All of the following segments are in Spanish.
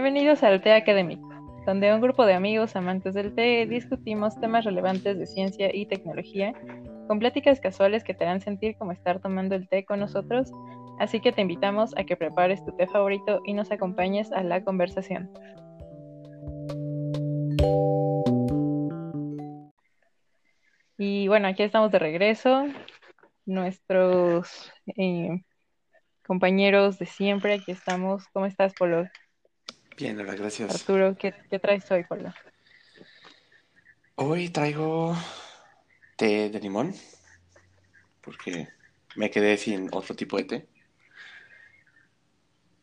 Bienvenidos al Té Académico, donde un grupo de amigos amantes del té discutimos temas relevantes de ciencia y tecnología, con pláticas casuales que te harán sentir como estar tomando el té con nosotros, así que te invitamos a que prepares tu té favorito y nos acompañes a la conversación. Y bueno, aquí estamos de regreso. Nuestros eh, compañeros de siempre, aquí estamos. ¿Cómo estás, Polo? Bien, Laura, gracias. Arturo, ¿qué, qué traes hoy, Polo? Hoy traigo té de limón, porque me quedé sin otro tipo de té.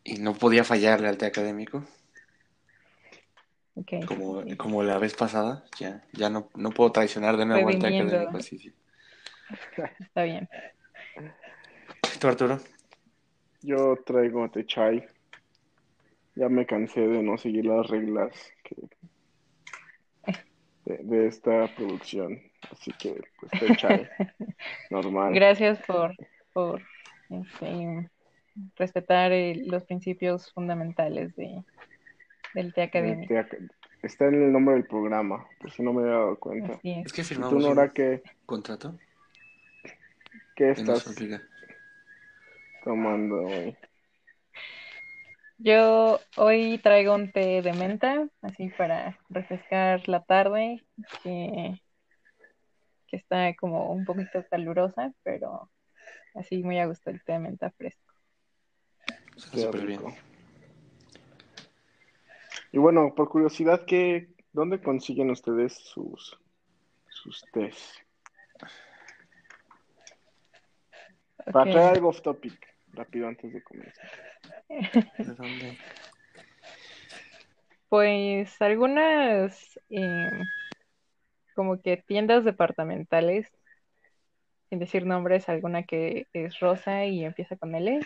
Y no podía fallarle al té académico, como, como la vez pasada. Ya, ya no, no puedo traicionar de nuevo al té académico. Sí, sí. Está bien. ¿Tú, Arturo? Yo traigo té chai. Ya me cansé de no seguir las reglas que- de, de esta producción. Así que, pues, chai. Normal. Gracias por, por este, respetar eh, los principios fundamentales de, del té académico. Té ac- Está en el nombre del programa, por si no me había dado cuenta. Así es. Es que ¿Y tú, firmamos Nora, un qué, contrato qué que estás tomando hoy? Yo hoy traigo un té de menta, así para refrescar la tarde, que, que está como un poquito calurosa, pero así muy a gusto el té de menta fresco. Súper bien. rico. Y bueno, por curiosidad, ¿qué, ¿dónde consiguen ustedes sus, sus tés? Para traer algo off topic, rápido antes de comenzar. ¿De dónde? Pues algunas eh, como que tiendas departamentales, sin decir nombres, alguna que es rosa y empieza con L.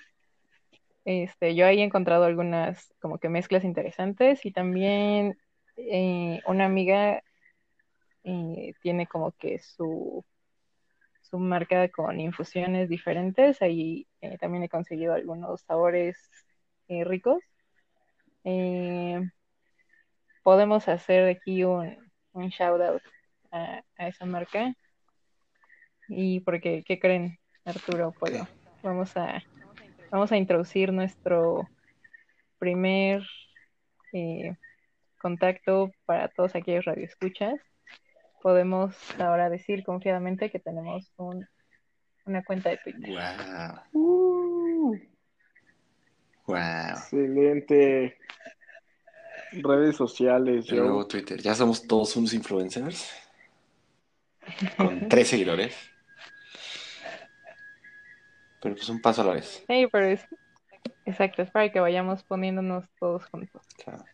Este, yo ahí he encontrado algunas como que mezclas interesantes y también eh, una amiga eh, tiene como que su, su marca con infusiones diferentes. Ahí también he conseguido algunos sabores eh, ricos. Eh, podemos hacer aquí un, un shout out a, a esa marca. Y porque, ¿qué creen, Arturo? ¿Qué? Vamos a, vamos a introducir nuestro primer eh, contacto para todos aquellos radioescuchas. Podemos ahora decir confiadamente que tenemos un- una cuenta de Twitter. Wow. Uh, Wow. excelente. Redes sociales, El nuevo yo. Twitter. Ya somos todos unos influencers. Con tres seguidores. Pero pues un paso a la vez. Sí, pero es exacto, es para que vayamos poniéndonos todos juntos. Claro.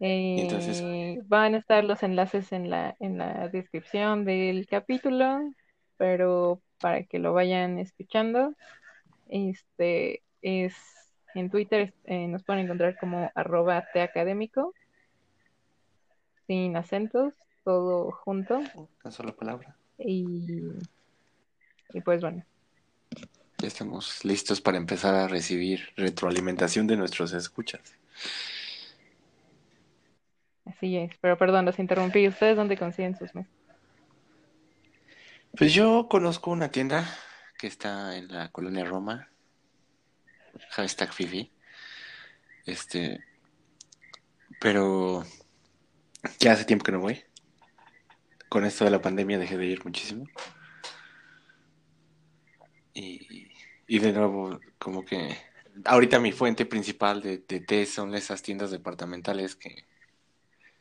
Eh, entonces- van a estar los enlaces en la, en la descripción del capítulo, pero para que lo vayan escuchando, este es en Twitter eh, nos pueden encontrar como arroba teacadémico, sin acentos, todo junto, Una sola palabra. y, y pues bueno, Ya estamos listos para empezar a recibir retroalimentación de nuestros escuchas. así es. Pero perdón, los interrumpí. ¿Ustedes dónde consiguen sus mesas? Pues yo conozco una tienda que está en la colonia Roma. Hashtag Fifi. Este. Pero ya hace tiempo que no voy. Con esto de la pandemia dejé de ir muchísimo. Y, y de nuevo, como que ahorita mi fuente principal de, de té son esas tiendas departamentales que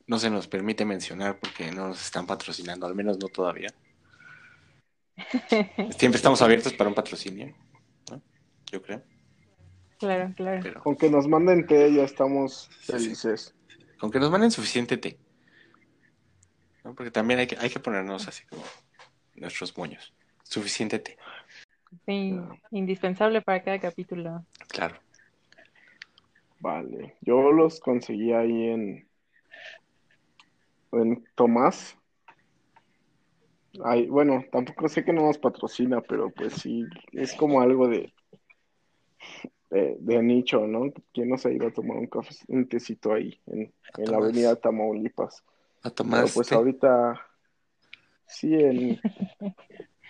no se nos permite mencionar porque no nos están patrocinando, al menos no todavía. Siempre estamos abiertos para un patrocinio, ¿no? Yo creo. Claro, claro. Pero Con que nos manden té ya estamos Sí, sí. felices. con que nos manden suficiente té. ¿no? Porque también hay que, hay que ponernos así como nuestros moños. Suficiente té, Sí, indispensable para cada capítulo. claro. Vale. Yo los conseguí ahí en, en Tomás. Ay, bueno, tampoco sé que no nos patrocina, pero pues sí, es como algo de, de, de nicho, ¿no? ¿Quién no se ha ido a tomar un café, un tecito ahí en, en la avenida Tamaulipas? ¿Lo Pero tomaste? pues ahorita, sí, en,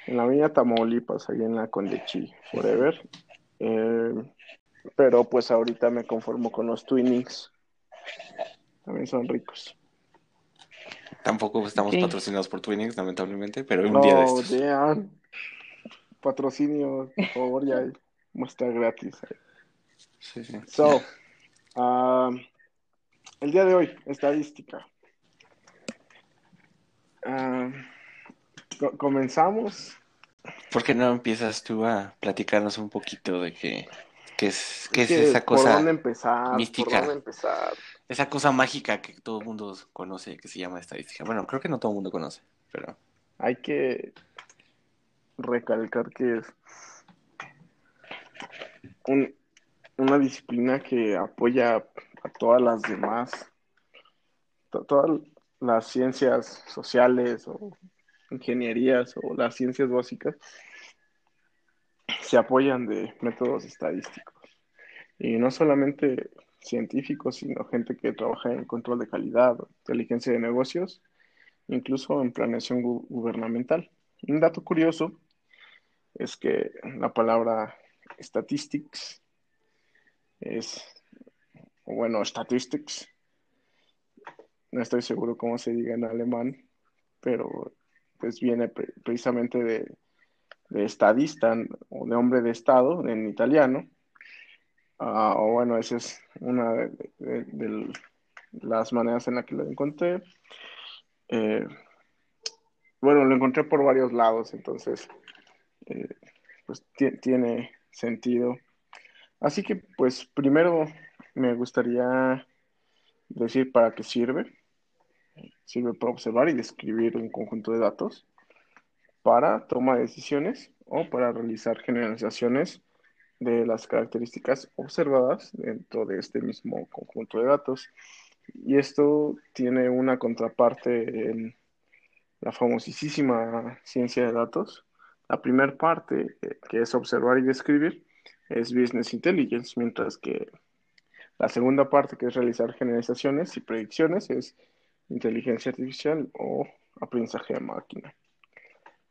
en la avenida Tamaulipas, ahí en la Condechi Forever. Eh, pero pues ahorita me conformo con los Twinings. También son ricos. Tampoco estamos patrocinados por Twinings, lamentablemente, pero un día de No, estos. damn. Patrocinio, por favor, ya hay muestra gratis. Sí, sí. So, ah, el día de hoy, estadística. Co- comenzamos. ¿Por qué no empiezas tú a platicarnos un poquito de qué, qué es, qué es esa ¿Por cosa, dónde empezar? mística. ¿Por dónde empezar? esa cosa mágica que todo el mundo conoce, que se llama estadística? Bueno, creo que no todo el mundo conoce, pero Hay que recalcar que es un- una disciplina que apoya a todas las demás, to- todas las ciencias sociales o ingenierías o las ciencias básicas se apoyan de métodos estadísticos. Y no solamente científicos, sino gente que trabaja en control de calidad, inteligencia de negocios, incluso en planeación gu- gubernamental. Un dato curioso es que la palabra statistics es, bueno, statistics, no estoy seguro cómo se diga en alemán, pero pues viene pre- precisamente de, estadista o de hombre de estado en italiano. Ah, o bueno, esa es una de, las maneras en las que lo encontré. Eh, bueno, lo encontré por varios lados, entonces eh, pues ti- tiene sentido. Así que pues primero me gustaría decir para qué sirve. Sirve para observar y describir un conjunto de datos, para toma de decisiones o para realizar generalizaciones de las características observadas dentro de este mismo conjunto de datos. Y esto tiene una contraparte en la famosísima ciencia de datos. La primera parte, eh, que es observar y describir, es Business Intelligence, mientras que la segunda parte, que es realizar generalizaciones y predicciones, es inteligencia artificial o aprendizaje de máquina.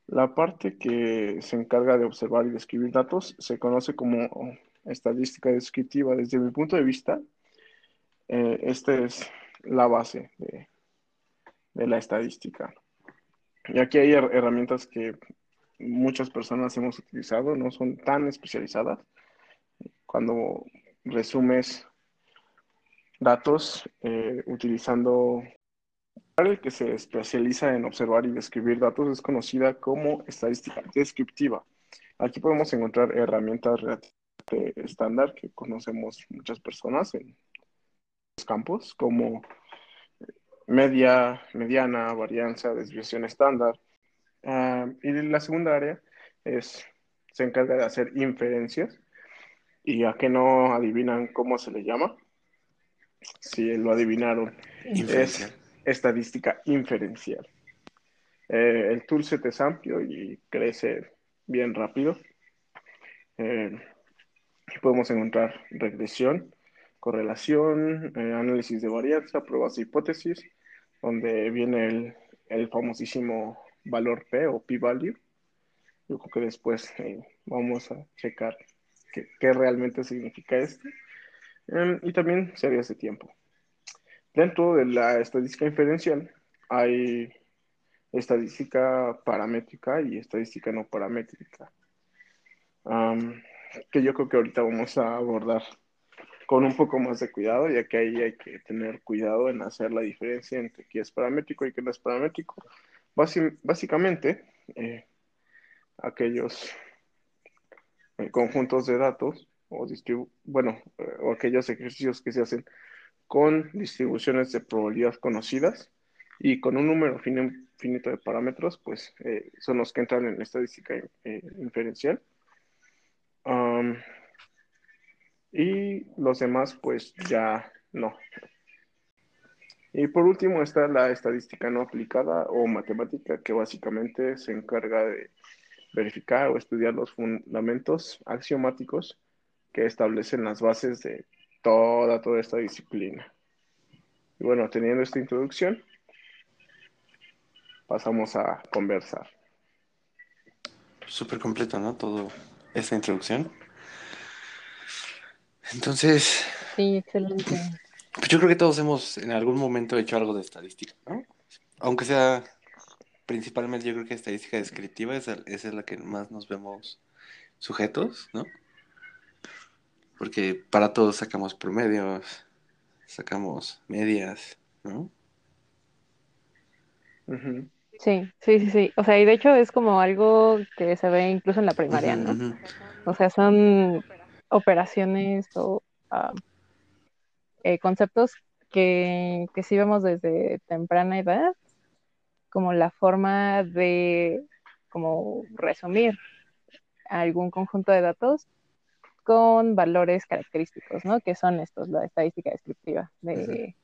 La parte que se encarga de observar y describir datos se conoce como estadística descriptiva. Desde mi punto de vista, eh, esta es la base de, la estadística. Y aquí hay her- herramientas que muchas personas hemos utilizado, no son tan especializadas. Cuando resumes datos eh, utilizando el que se especializa en observar y describir datos es conocida como estadística descriptiva. Aquí podemos encontrar herramientas relativamente estándar que conocemos muchas personas en los campos, como media, mediana, varianza, desviación estándar. Ah, y la segunda área es, se encarga de hacer inferencias. ¿Y a qué no adivinan cómo se le llama? Si lo adivinaron, es estadística inferencial. Eh, el toolset es amplio y crece bien rápido. Eh, podemos encontrar regresión, correlación, eh, análisis de varianza, pruebas de hipótesis, donde viene el, el famosísimo valor P o p-value. Yo creo que después eh, vamos a checar qué, qué realmente significa esto. Eh, y también series de tiempo. Dentro de la estadística inferencial hay estadística paramétrica y estadística no paramétrica, um, que yo creo que ahorita vamos a abordar con un poco más de cuidado, ya que ahí hay que tener cuidado en hacer la diferencia entre qué es paramétrico y qué no es paramétrico. Basi- básicamente, eh, aquellos conjuntos de datos o bueno, eh, o aquellos ejercicios que se hacen con distribuciones de probabilidad conocidas y con un número fin- finito de parámetros, pues eh, son los que entran en estadística eh, inferencial. Y los demás, pues ya no. Y por último está la estadística no aplicada o matemática, que básicamente se encarga de verificar o estudiar los fundamentos axiomáticos que establecen las bases de toda, toda esta disciplina. Y bueno, teniendo esta introducción, pasamos a conversar. Súper completo, ¿no? Todo esta introducción. Entonces, Sí, excelente. pues yo creo que todos hemos en algún momento hecho algo de estadística, ¿no? Aunque sea principalmente yo creo que estadística descriptiva es, el- esa es la que más nos vemos sujetos, ¿no? Porque para todos sacamos promedios, sacamos medias, ¿no? Sí, sí, sí, sí. O sea, y de hecho es como algo que se ve incluso en la primaria, ¿no? O sea, son operaciones o ah, eh, conceptos que, que sí vemos desde temprana edad, como la forma de como resumir algún conjunto de datos con valores característicos, ¿no? Que son estos, la estadística descriptiva de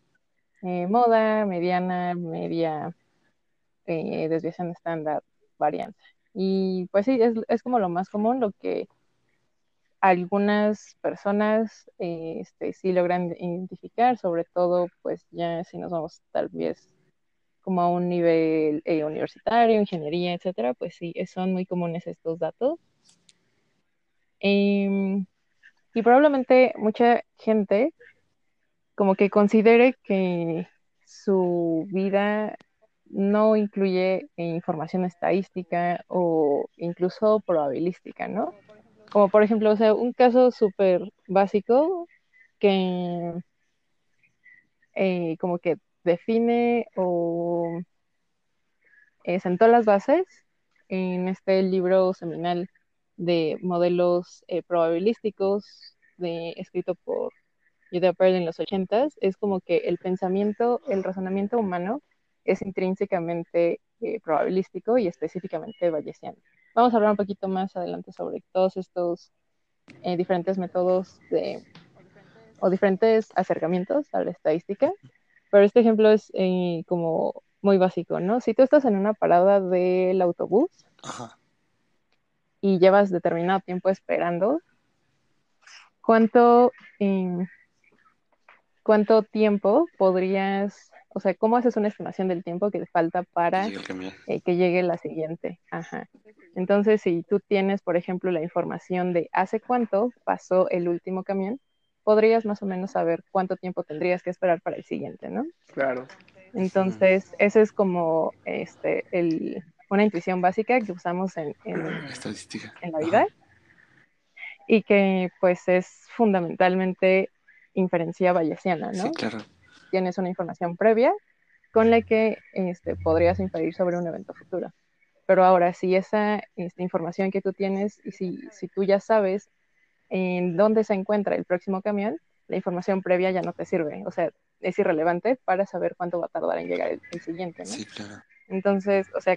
eh, moda, mediana, media, eh, desviación estándar, varianza. Y pues sí, es, es como lo más común, lo que algunas personas eh, este, sí logran identificar, sobre todo pues ya si nos vamos tal vez como a un nivel eh, universitario, ingeniería, etcétera, pues sí, son muy comunes estos datos. Em, y probablemente mucha gente como que considere que su vida no incluye información estadística o incluso probabilística, ¿no? Como por ejemplo, o sea, un caso súper básico que eh, como que define o eh, sentó las bases en este libro seminal de modelos eh, probabilísticos escrito por Judah Pearl en los ochentas, es como que el pensamiento, el razonamiento humano es intrínsecamente eh, probabilístico y específicamente bayesiano. Vamos a hablar un poquito más adelante sobre todos estos eh, diferentes métodos de, o diferentes acercamientos a la estadística, pero este ejemplo es eh, como muy básico, ¿no? Si tú estás en una parada del autobús Ajá. y llevas determinado tiempo esperando, ¿cuánto, eh, cuánto tiempo podrías, o sea, cómo haces una estimación del tiempo que te falta para eh, que llegue la siguiente? Ajá. Entonces, si tú tienes, por ejemplo, la información de hace cuánto pasó el último camión, podrías más o menos saber cuánto tiempo tendrías que esperar para el siguiente, ¿no? Claro. Entonces, ese es como este, el, una intuición básica que usamos en, en, Estadística. en la Ajá. vida y que pues es fundamentalmente inferencia bayesiana, ¿no? Sí, claro. Tienes una información previa con la que este, podrías inferir sobre un evento futuro. Pero ahora, si esa este, información que tú tienes y si, si tú ya sabes en dónde se encuentra el próximo camión, la información previa ya no te sirve. O sea, es irrelevante para saber cuánto va a tardar en llegar el, el siguiente, ¿no? Sí, claro. Entonces, o sea,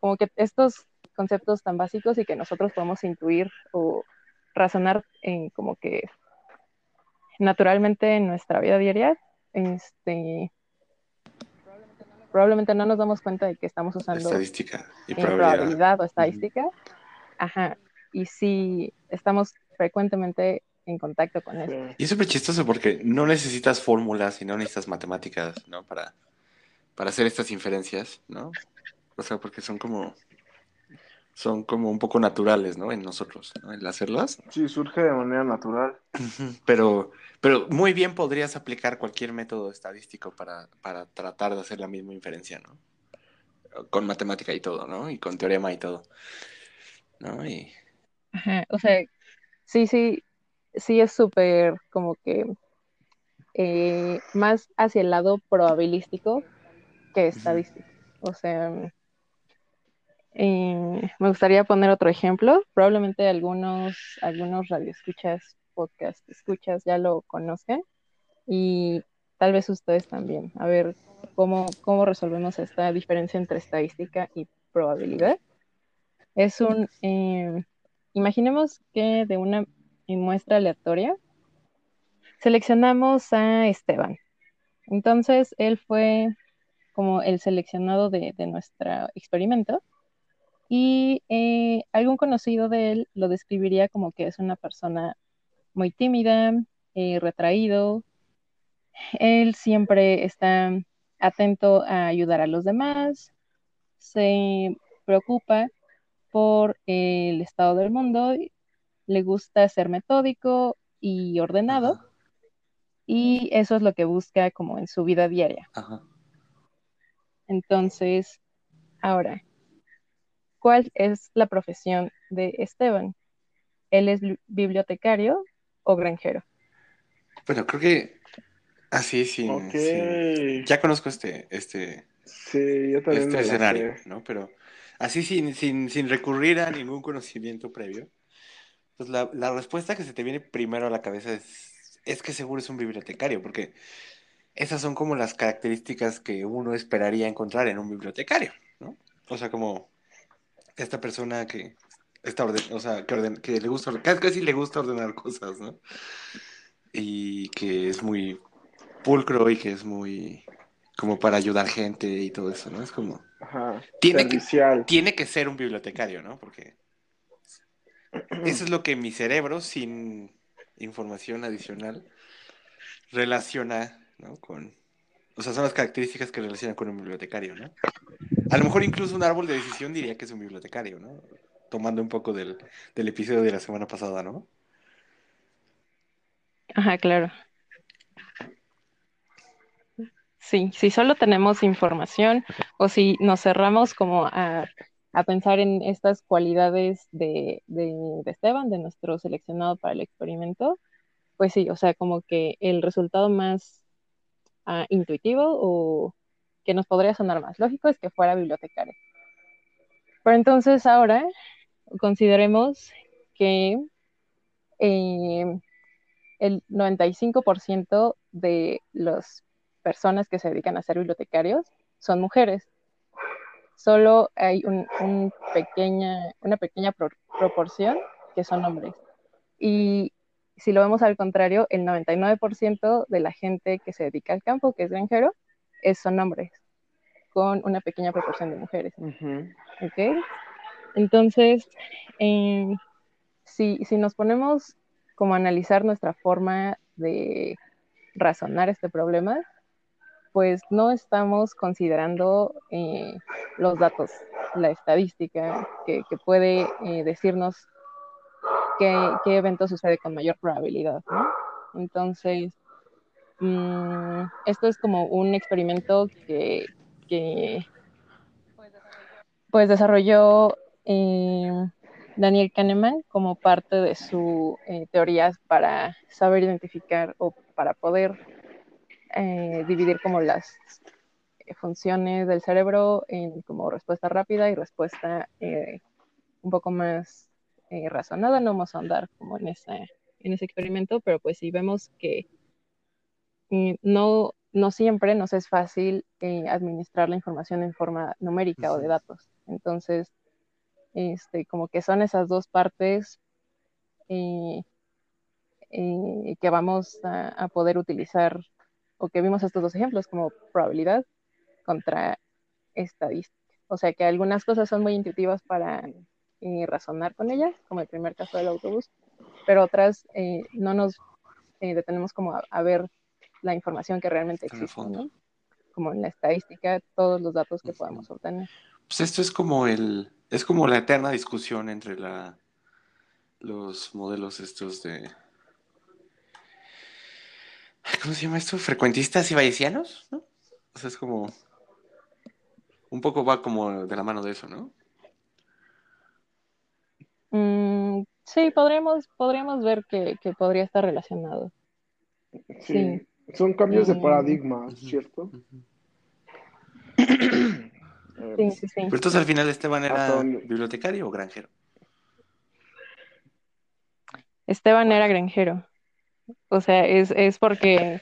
como que estos conceptos tan básicos y que nosotros podemos intuir o razonar en como que naturalmente en nuestra vida diaria, este, probablemente no nos damos cuenta de que estamos usando Estadística y probabilidad. probabilidad o estadística. Ajá. Y si estamos frecuentemente en contacto con eso. Y es súper chistoso porque no necesitas fórmulas y no necesitas matemáticas, ¿no? Para, para hacer estas inferencias, ¿no? O sea, porque son como, son como un poco naturales, ¿no? En nosotros, ¿no? El hacerlas. Sí, surge de manera natural. Pero, pero muy bien podrías aplicar cualquier método estadístico para, para tratar de hacer la misma inferencia, ¿no? Con matemática y todo, ¿no? Y con teorema y todo. ¿No? Y Ajá. O sea, sí, sí, sí es súper como que eh, más hacia el lado probabilístico que estadístico. O sea, eh, me gustaría poner otro ejemplo. Probablemente algunos, algunos radioescuchas, podcast escuchas ya lo conozcan y tal vez ustedes también. A ver cómo, cómo resolvemos esta diferencia entre estadística y probabilidad. Es un, eh, imaginemos que de una muestra aleatoria seleccionamos a Esteban. Entonces, él fue como el seleccionado de, de nuestro experimento y eh, algún conocido de él lo describiría como que es una persona muy tímida, eh, retraído. Él siempre está atento a ayudar a los demás, se preocupa por el estado del mundo, le gusta ser metódico y ordenado, Ajá. y eso es lo que busca como en su vida diaria. Ajá. Entonces, ahora, ¿cuál es la profesión de Esteban? ¿Él es bli- bibliotecario o granjero? Bueno, creo que así sin, Ok. sin- ya conozco este, este, Sí, yo también este escenario, sé. ¿no? Pero así sin, sin, sin recurrir a ningún conocimiento previo, pues la, la respuesta que se te viene primero a la cabeza es, es que seguro es un bibliotecario, porque esas son como las características que uno esperaría encontrar en un bibliotecario, ¿no? O sea, como esta persona que está orden, o sea, que, orden- que le gusta, casi, le gusta ordenar cosas, ¿no? Y que es muy pulcro y que es muy como para ayudar gente y todo eso, ¿no? Es como Ajá. Tiene que- tiene que ser un bibliotecario, ¿no? Porque eso es lo que mi cerebro, sin información adicional, relaciona, ¿no? Con, o sea, son las características que relaciona con un bibliotecario, ¿no? A lo mejor incluso un árbol de decisión diría que es un bibliotecario, ¿no? Tomando un poco del, del episodio de la semana pasada, ¿no? Ajá, claro. Sí, si solo tenemos información o si nos cerramos como a, a pensar en estas cualidades de, de, de Esteban, de nuestro seleccionado para el experimento, pues sí, o sea, como que el resultado más ah, intuitivo o que nos podría sonar más lógico es que fuera bibliotecario. Pero entonces ahora consideremos que eh, el 95% de las personas que se dedican a ser bibliotecarios son mujeres. Solo hay un, un pequeña, una pequeña pro proporción que son hombres. Y si lo vemos al contrario, el 99% de la gente que se dedica al campo, que es granjero, es, son hombres, con una pequeña proporción de mujeres. Ujú. ¿Ok? Entonces, eh, si, si nos ponemos como a analizar nuestra forma de razonar este problema, pues no estamos considerando eh, los datos, la estadística que, puede eh, decirnos qué, evento sucede con mayor probabilidad. Entonces, mmm, esto es como un experimento que, pues desarrolló eh, Daniel Kahneman como parte de su eh, teoría para saber identificar o para poder eh, dividir como las funciones del cerebro en como respuesta rápida y respuesta eh, un poco más eh, razonada. No vamos a andar como en, esa, en ese experimento, pero pues sí vemos que mm, no, no siempre nos es fácil administrar la información en forma numérica o de datos. Entonces, este, como que son esas dos partes eh, eh, que vamos a, a, poder utilizar o que vimos estos dos ejemplos como probabilidad contra estadística. O sea que algunas cosas son muy intuitivas para eh, razonar con ellas, como el primer caso del autobús, pero otras eh, no nos detenemos como a, a, ver la información que realmente existe, ¿no? Como en la estadística, todos los datos que podemos obtener. Pues esto es como el, es como la eterna discusión entre la, los modelos estos de, ¿cómo se llama esto? Frecuentistas y bayesianos, ¿no? O sea, es como, un poco va como de la mano de eso, ¿no? Mm, sí, podríamos, podríamos ver que, que, podría estar relacionado. Sí, sí. son cambios de paradigma, uh -huh. ¿cierto? Sí, sí, sí. Pero entonces al final Esteban era bibliotecario o granjero. Esteban era granjero. O sea, es, es porque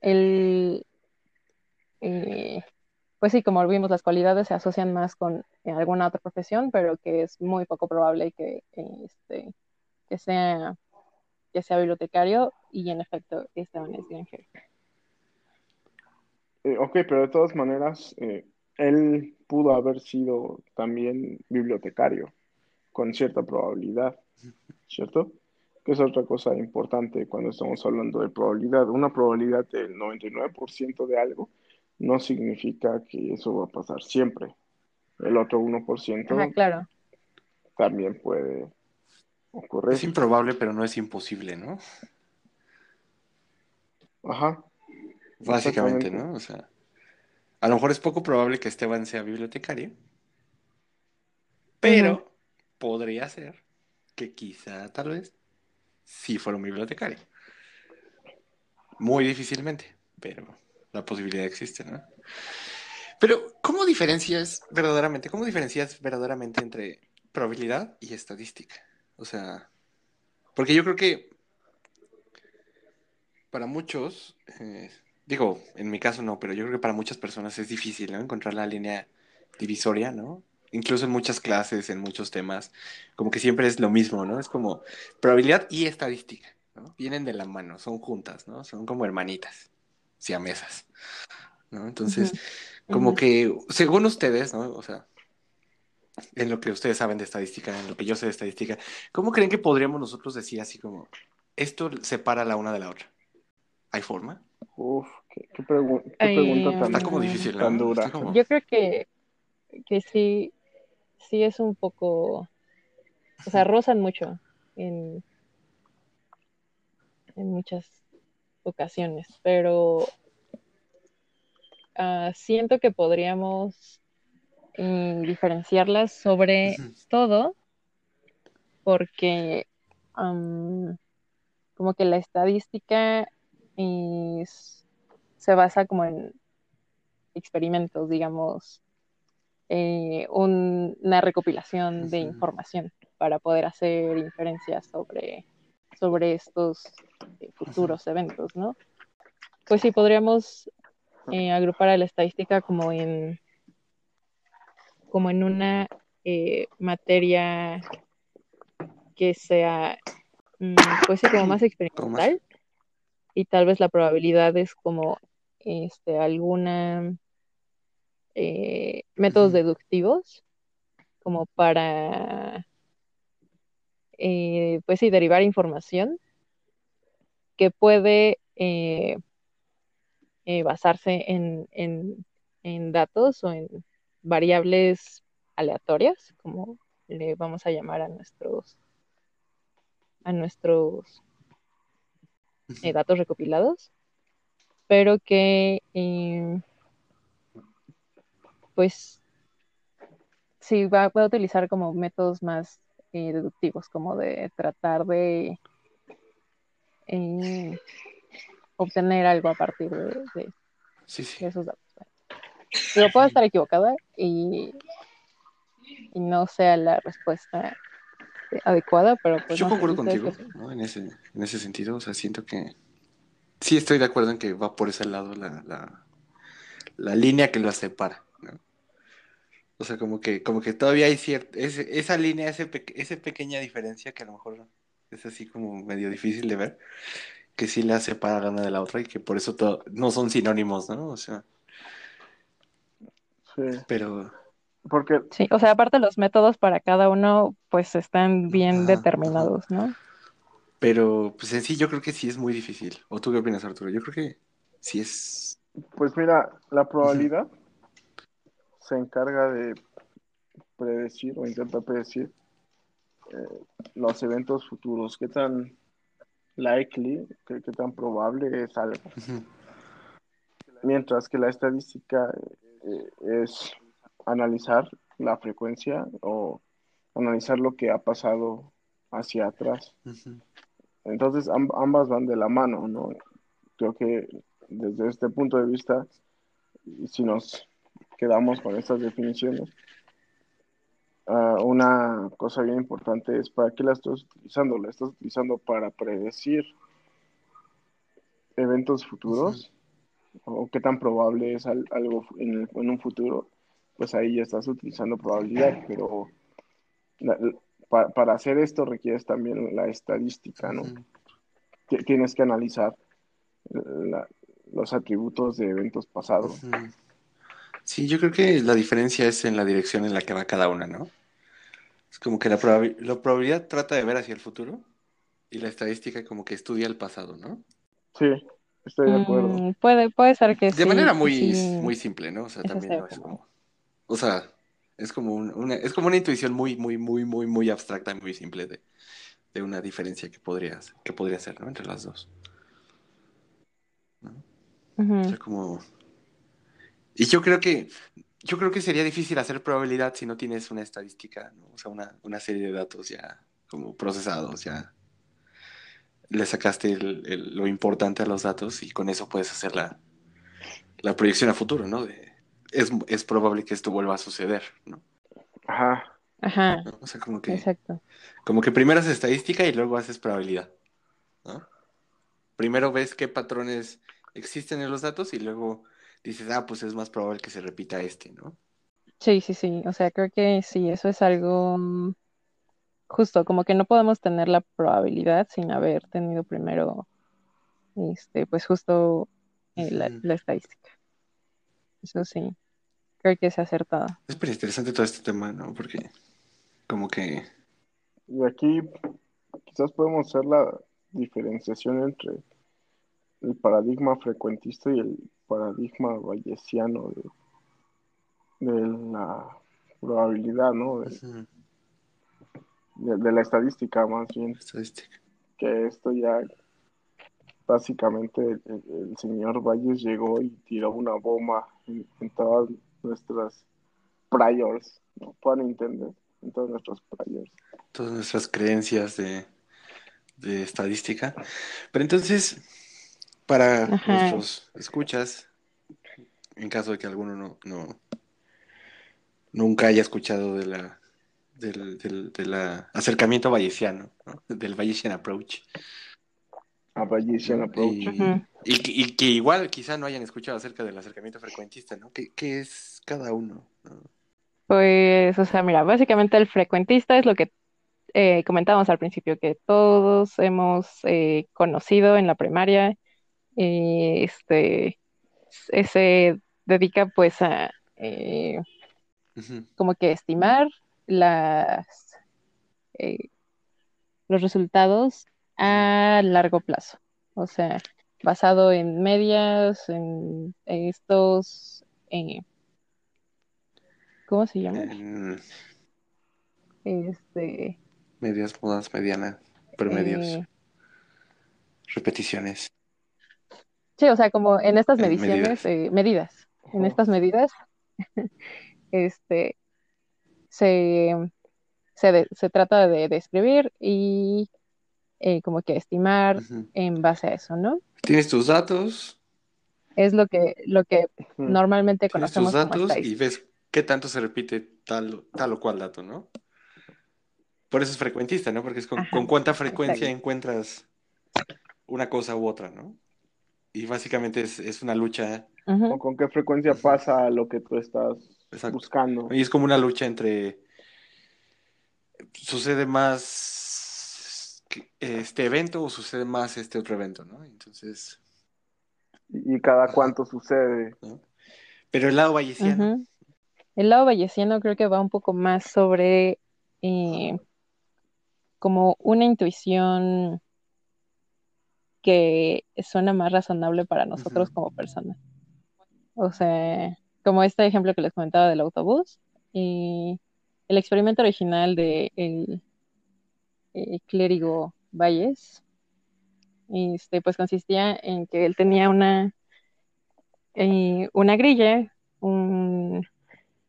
él, eh, pues sí, como vimos, las cualidades se asocian más con alguna otra profesión, pero que es muy poco probable que, este, que, sea, que sea bibliotecario y en efecto Esteban es granjero. Eh, ok, pero de todas maneras, eh, él pudo haber sido también bibliotecario, con cierta probabilidad, ¿cierto? Que es otra cosa importante cuando estamos hablando de probabilidad. Una probabilidad del 99% de algo no significa que eso va a pasar siempre. El otro 1% Ajá, claro. también puede ocurrir. Es improbable, pero no es imposible, ¿no? Ajá, Básicamente. ¿no? O sea, a lo mejor es poco probable que Esteban sea bibliotecario, pero podría ser que quizá, tal vez, sí fuera un bibliotecario. Muy difícilmente, pero la posibilidad existe, ¿no? Pero, ¿cómo diferencias verdaderamente, cómo diferencias verdaderamente entre probabilidad y estadística? O sea, porque yo creo que para muchos, eh, digo, en mi caso no, pero yo creo que para muchas personas es difícil, ¿no? Encontrar la línea divisoria, ¿no? Incluso en muchas clases, en muchos temas, como que siempre es lo mismo, ¿no? Es como probabilidad y estadística, ¿no? Vienen de la mano, son juntas, ¿no? Son como hermanitas, siamesas, ¿no? Entonces, como que, según ustedes, ¿no? O sea, en lo que ustedes saben de estadística, en lo que yo sé de estadística, ¿cómo creen que podríamos nosotros decir así como, esto separa la una de la otra? ¿Hay forma? uf, qué, qué pregu- qué Ay, pregunta tan, Está como difícil, tan ¿no? dura. Está como... Yo creo que, que sí, sí es un poco, o sea, rozan mucho en, en muchas ocasiones, pero ah, siento que podríamos mm, diferenciarlas sobre todo porque am, como que la estadística es- se basa como en experimentos, digamos, eh, un- una recopilación de información para poder hacer inferencias sobre, sobre estos eh, futuros eventos, ¿no? Pues sí, podríamos eh, agrupar a la estadística como en, como en una materia que sea, mm, pues sí, como más ¿Cómo más? experimental y tal vez la probabilidad es como este, alguna eh, métodos deductivos como para, eh, pues sí, derivar información que puede eh, basarse en, en, en datos o en variables aleatorias, como le vamos a llamar a nuestros, a nuestros eh, datos recopilados, pero que eh, pues sí va, va a utilizar como métodos más eh, deductivos, como de tratar de eh, obtener algo a partir de, de- Sí, sí. de esos datos. Digo, puedo estar equivocada y, y no sea la respuesta eh, adecuada, pero pues Yo no concuerdo ¿ustedes qué contigo? ¿no? En ese, en ese sentido, o sea, siento que sí estoy de acuerdo en que va por ese lado la, la, la línea que lo separa. O sea, como que, como que todavía hay cierta, ese- esa línea, ese, pe- esa pequeña diferencia que a lo mejor es así como medio difícil de ver, que sí la separa la una de la otra y que por eso todo, no son sinónimos, ¿no? O sea, Sí, pero, porque, Sí, o sea, aparte los métodos para cada uno pues están bien ajá, ajá. determinados, ¿no? Pero, pues en sí yo creo que sí es muy difícil. ¿O tú qué opinas, Arturo? Yo creo que sí es... pues mira, la probabilidad se encarga de predecir o intentar predecir eh, los eventos futuros, qué tan likely, qué, qué tan probable es algo. Mientras que la estadística eh, es analizar la frecuencia o analizar lo que ha pasado hacia atrás. Entonces amb- ambas van de la mano, ¿no? Creo que desde este punto de vista, si nos quedamos con estas definiciones, uh, una cosa bien importante es para qué la estás utilizando. La estás utilizando para predecir eventos futuros o qué tan probable es al- algo en, el- en un futuro, pues ahí ya estás utilizando probabilidad, pero la- la- pa- para hacer esto requieres también la estadística, ¿no? Tienes que analizar la- los atributos de eventos pasados. Sí, yo creo que la diferencia es en la dirección en la que va cada una, ¿no? Es como que la, la probabilidad trata de ver hacia el futuro y la estadística como que estudia el pasado, ¿no? Sí, estoy de acuerdo. Mm, puede, puede ser que De sí. manera muy, sí. muy simple, ¿no? O sea, Eso también no es como-. O sea, es como un- una, es como una intuición muy, muy, muy, muy, muy abstracta y muy simple de, de una diferencia que podrías, que podría ser, ¿no? Entre las dos. O sea, como... Y yo creo que, yo creo que sería difícil hacer probabilidad si no tienes una estadística, ¿no? O sea, una, una serie de datos ya como procesados, ya le sacaste el- el- lo importante a los datos y con eso puedes hacer la, la proyección a futuro, ¿no? De, es, es probable que esto vuelva a suceder, ¿no? Ajá. Ajá, ¿No? O sea, como que, exacto. como que primero haces estadística y luego haces probabilidad, ¿no? Primero ves qué patrones existen en los datos y luego dices, ah, pues es más probable que se repita este, ¿no? Sí, sí, sí. O sea, creo que sí, eso es algo mm, justo, como que no podemos tener la probabilidad sin haber tenido primero, este, pues justo eh, la, estadística. Eso sí, creo que es acertado. Es súper interesante todo este tema, ¿no? Porque como que... Y aquí quizás podemos hacer la diferenciación entre el paradigma frecuentista y el paradigma bayesiano de, de la probabilidad, ¿no? De, ujú, de- de la estadística más bien, estadística. que esto ya básicamente el, el- el señor Valles llegó y tiró una bomba en, en todas nuestras priors, ¿no? Pueden entender, en todos nuestros priors. Todas nuestras creencias de, de estadística. Pero entonces, para Ajá. nuestros escuchas, en caso de que alguno no, no nunca haya escuchado de la del, acercamiento bayesiano, ¿no? del Bayesian approach. A approach. Y, que- y que igual quizá no hayan escuchado acerca del acercamiento frecuentista, ¿no? ¿Qué, qué es cada uno? ¿no? Pues, o sea, mira, básicamente el frecuentista es lo que eh, comentábamos al principio, que todos hemos eh, conocido en la primaria. Y, este se dedica pues a eh, como que estimar las eh, los resultados a largo plazo. O sea, basado en medias, en estos, eh, ¿cómo se llama? Este, medias, modas, medianas, promedios, eh, repeticiones. Sí, o sea, como en estas En mediciones, medidas. eh, medidas, en estas medidas, este, se, se, de- se trata de describir y eh, como que estimar en base a eso, ¿no? Tienes tus datos, Es lo que, lo que normalmente tienes tus conocemos como datos y ves qué tanto se repite tal, tal o cual dato, ¿no? Por eso es frecuentista, ¿no? Porque es con, Ajá, con cuánta frecuencia encuentras una cosa u otra, ¿no? Y básicamente es, es una lucha, Ujú. ¿O con qué frecuencia pasa lo que tú estás exacto. buscando? Y es como una lucha entre. ¿Sucede más este evento o sucede más este otro evento, ¿no? Entonces. Y cada cuánto sucede. ¿no? Pero el lado. Ujú. El lado bayesiano creo que va un poco más sobre eh, como una intuición que suena más razonable para nosotros como personas. O sea, como este ejemplo que les comentaba del autobús y el experimento original de el, eh, clérigo Valles, este, pues consistía en que él tenía una, eh, una grilla, un,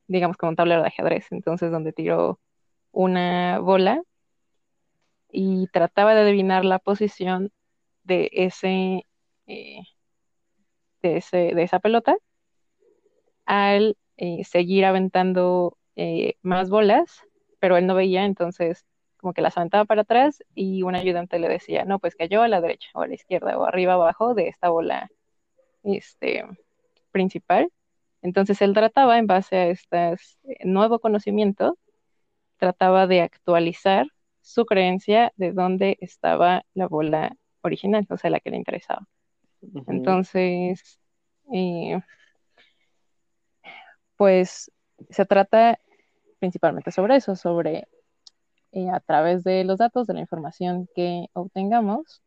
digamos como un tablero de ajedrez, entonces donde tiró una bola y trataba de adivinar la posición de ese, eh, de ese, de esa pelota al eh, seguir aventando eh, más bolas, pero él no veía, entonces como que las aventaba para atrás y un ayudante le decía, no, pues cayó a la derecha o a la izquierda o arriba abajo de esta bola este, principal. Entonces él trataba en base a este nuevo conocimiento, trataba de actualizar su creencia de dónde estaba la bola original, o sea, la que le interesaba. Entonces, eh, pues se trata principalmente sobre eso, sobre eh, a través de los datos, de la información que obtengamos,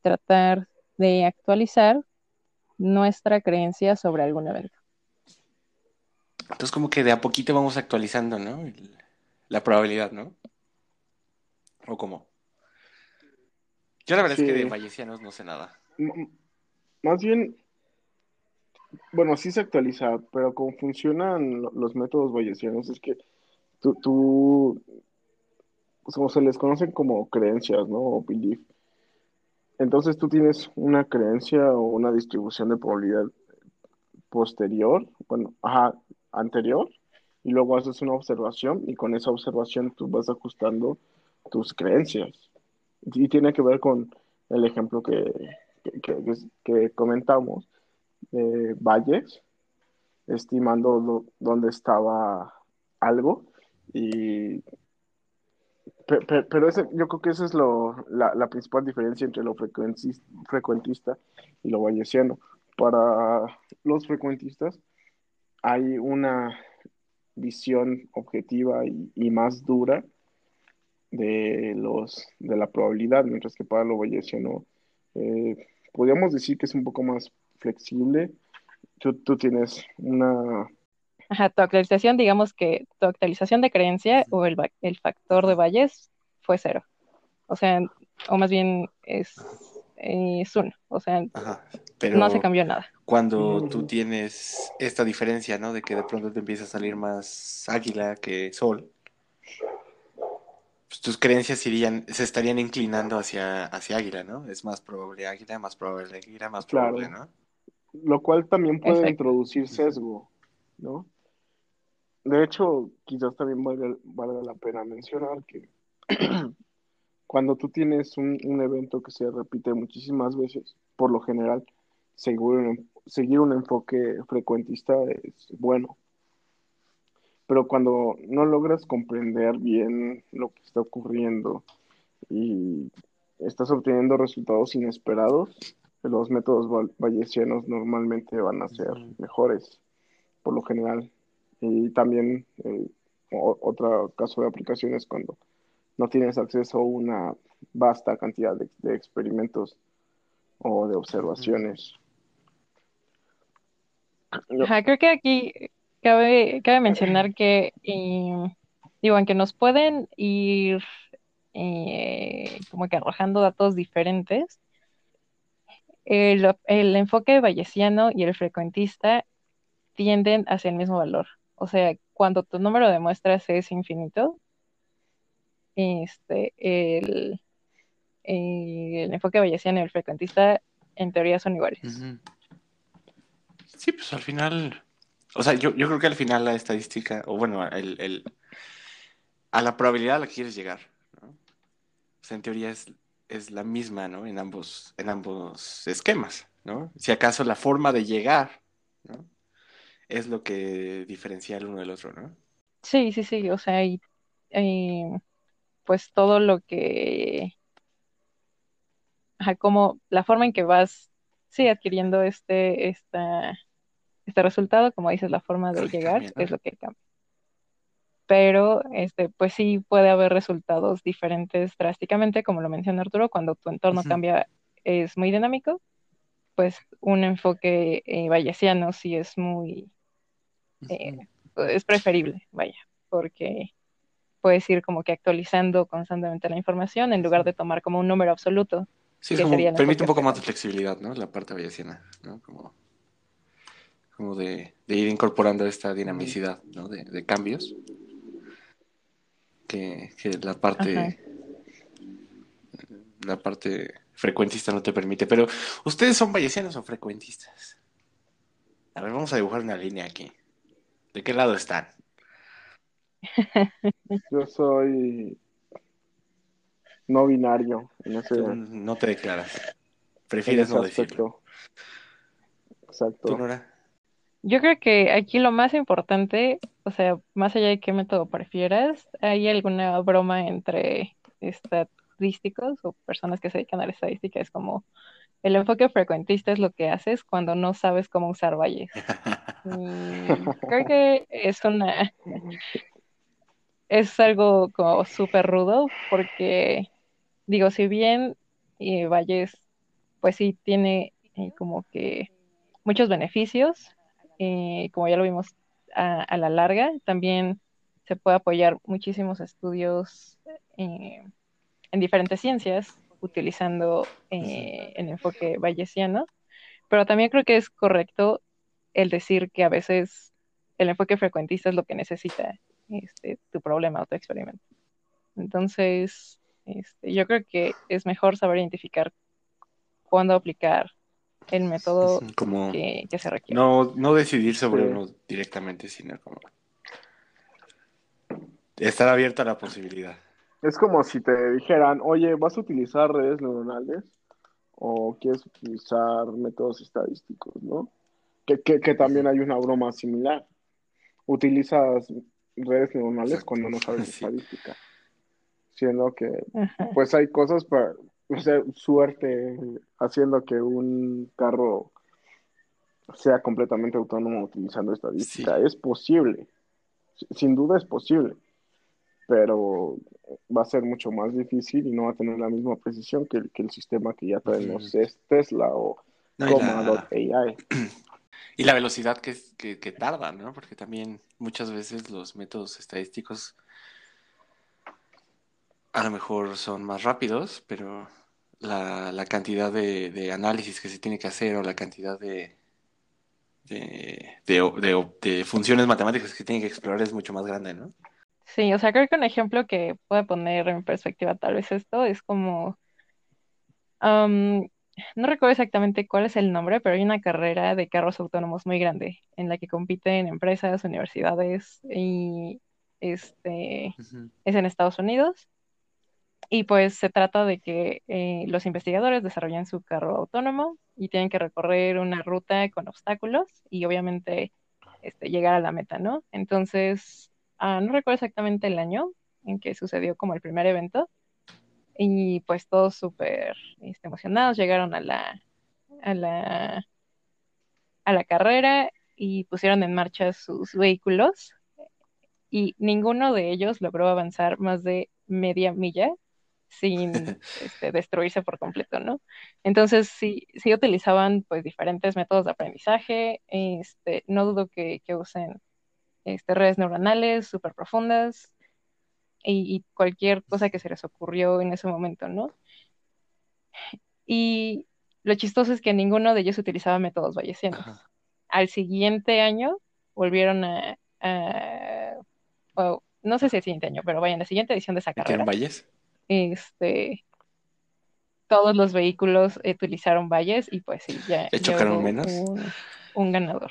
tratar de actualizar nuestra creencia sobre algún evento. Entonces como que de a poquito vamos actualizando, ¿no? La probabilidad, ¿no? ¿O cómo? Yo la verdad es que de Sí. bayesianos no sé nada. M- Más bien, bueno, sí se actualiza, pero como funcionan lo- los métodos bayesianos es que tú, tú, pues, como se les conocen como creencias, ¿no? O belief. Entonces tú tienes una creencia o una distribución de probabilidad posterior, bueno, ajá, anterior, y luego haces una observación y con esa observación tú vas ajustando tus creencias. Y tiene que ver con el ejemplo que, que, comentamos de Valles, estimando lo- dónde estaba algo y pe- pe- pero ese, yo creo que esa es lo, la, principal diferencia entre lo frecuentista y lo bayesiano. Para los frecuentistas hay una visión objetiva y, y más dura de los de la probabilidad, mientras que para lo bayesiano eh, podríamos decir que es un poco más flexible. Tú, tú tienes una Ajá, tu actualización, digamos que tu actualización de creencia o el, el factor de Bayes fue cero. O sea, o más bien es, es uno. O sea, Ajá. Pero no se cambió nada. cuando tú tienes esta diferencia, ¿no? De que de pronto te empieza a salir más águila que sol, pues tus creencias irían, se estarían inclinando hacia, hacia águila, ¿no? Es más probable águila, más probable águila, más Claro. probable, ¿no? lo cual también puede Exacto. introducir sesgo, ¿no? De hecho, quizás también valga, valga la pena mencionar que cuando tú tienes un, un evento que se repite muchísimas veces, por lo general, seguir un, seguir un enfoque frecuentista es bueno. Pero cuando no logras comprender bien lo que está ocurriendo y estás obteniendo resultados inesperados, los métodos bayesianos normalmente van a ser mejores, por lo general. Y también eh, o- otro caso de aplicación es cuando no tienes acceso a una vasta cantidad de, de experimentos o de observaciones. Yo- Ajá, creo que aquí cabe, cabe mencionar que, eh, digo, aunque nos pueden ir eh, como que arrojando datos diferentes, el, el enfoque bayesiano y el frecuentista tienden hacia el mismo valor. O sea, cuando tu número de muestras es infinito, este, el, el enfoque bayesiano y el frecuentista en teoría son iguales. Sí, pues al final, o sea, yo, yo creo que al final la estadística, o bueno, el, el- a la probabilidad a la que quieres llegar, ¿no? O sea, en teoría es, es la misma, ¿no? En ambos, en ambos esquemas, ¿no? Si acaso la forma de llegar, ¿no? Es lo que diferencia el uno del otro, ¿no? Sí, sí, sí, o sea, y, y, pues todo lo que, ajá, como la forma en que vas, sí, adquiriendo este, esta, este resultado, como dices, la forma de que llegar cambia, ¿no? es lo que cambia. Pero, este, pues sí puede haber resultados diferentes drásticamente, como lo menciona Arturo, cuando tu entorno Ujú. cambia, es muy dinámico, pues un enfoque eh, bayesiano sí es muy, eh, Ujú. es preferible, vaya, porque puedes ir como que actualizando constantemente la información en lugar de tomar como un número absoluto. Sí, es como, permite un poco más de flexibilidad, ¿no? La parte bayesiana, ¿no? Como, como de, de ir incorporando esta dinamicidad, ¿no? De, de cambios que, que la parte la parte frecuentista no te permite. Pero, ¿ustedes son bayesianos o frecuentistas? A ver, vamos a dibujar una línea aquí. ¿De qué lado están? Yo soy no binario en ese, no te declaras. en Prefieres ese no decirlo. aspecto. Exacto. ¿Tú, Nora? Yo creo que aquí lo más importante, o sea, más allá de qué método prefieras, hay alguna broma entre estadísticos o personas que se dedican a la estadística, es como el enfoque frecuentista es lo que haces cuando no sabes cómo usar valles. Y creo que es una es algo como súper rudo porque, digo, si bien eh, Valles, pues sí tiene eh, como que muchos beneficios, eh, como ya lo vimos a, a la larga, también se puede apoyar muchísimos estudios eh, en diferentes ciencias utilizando eh, el enfoque bayesiano, pero también creo que es correcto el decir que a veces el enfoque frecuentista es lo que necesita este, tu problema o tu experimento. Entonces, este, yo creo que es mejor saber identificar cuándo aplicar el método Como que, que se requiere. no, no decidir sobre Sí. uno directamente, sino como estar abierto a la posibilidad. Es como si te dijeran, oye, ¿vas a utilizar redes neuronales o quieres utilizar métodos estadísticos, no? Que, que, que también hay una broma similar. Utilizas redes neuronales Exacto. cuando no sabes Sí. estadística. Siendo que, Ajá. pues hay cosas para, o sea, suerte haciendo que un carro sea completamente autónomo utilizando estadística. Es posible. Sin duda es posible pero va a ser mucho más difícil y no va a tener la misma precisión que el, que el sistema que ya traemos Ujú. es Tesla o No, y, la, Coma.ai. y la velocidad que, que, que tarda, ¿no? Porque también muchas veces los métodos estadísticos a lo mejor son más rápidos, pero la, la cantidad de, de análisis que se tiene que hacer o la cantidad de, de, de- de- de funciones matemáticas que tiene que explorar es mucho más grande, ¿no? Sí, o sea, creo que un ejemplo que puede poner en perspectiva tal vez esto es como, no recuerdo exactamente cuál es el nombre, pero hay una carrera de carros autónomos muy grande en la que compiten empresas, universidades y este es en Estados Unidos. Y pues se trata de que eh, los investigadores desarrollan su carro autónomo y tienen que recorrer una ruta con obstáculos y obviamente este, llegar a la meta, ¿no? Entonces, ah, no recuerdo exactamente el año en que sucedió como el primer evento y pues todos súper este, emocionados llegaron a la, a la, a la carrera y pusieron en marcha sus vehículos y ninguno de ellos logró avanzar más de media milla sin este, destruirse por completo, ¿no? Entonces sí, sí utilizaban pues diferentes métodos de aprendizaje, este, no dudo que, que usen este, redes neuronales súper profundas y, y cualquier cosa que se les ocurrió en ese momento, ¿no? Y lo chistoso es que ninguno de ellos utilizaba métodos bayesianos. Ajá. Al siguiente año volvieron a, no sé si el siguiente año, pero vaya, en la siguiente edición de esa ¿Metieron carrera, valles? Este, todos los vehículos utilizaron valles y pues sí, ya, ¿Le ya chocaron menos? un, un ganador.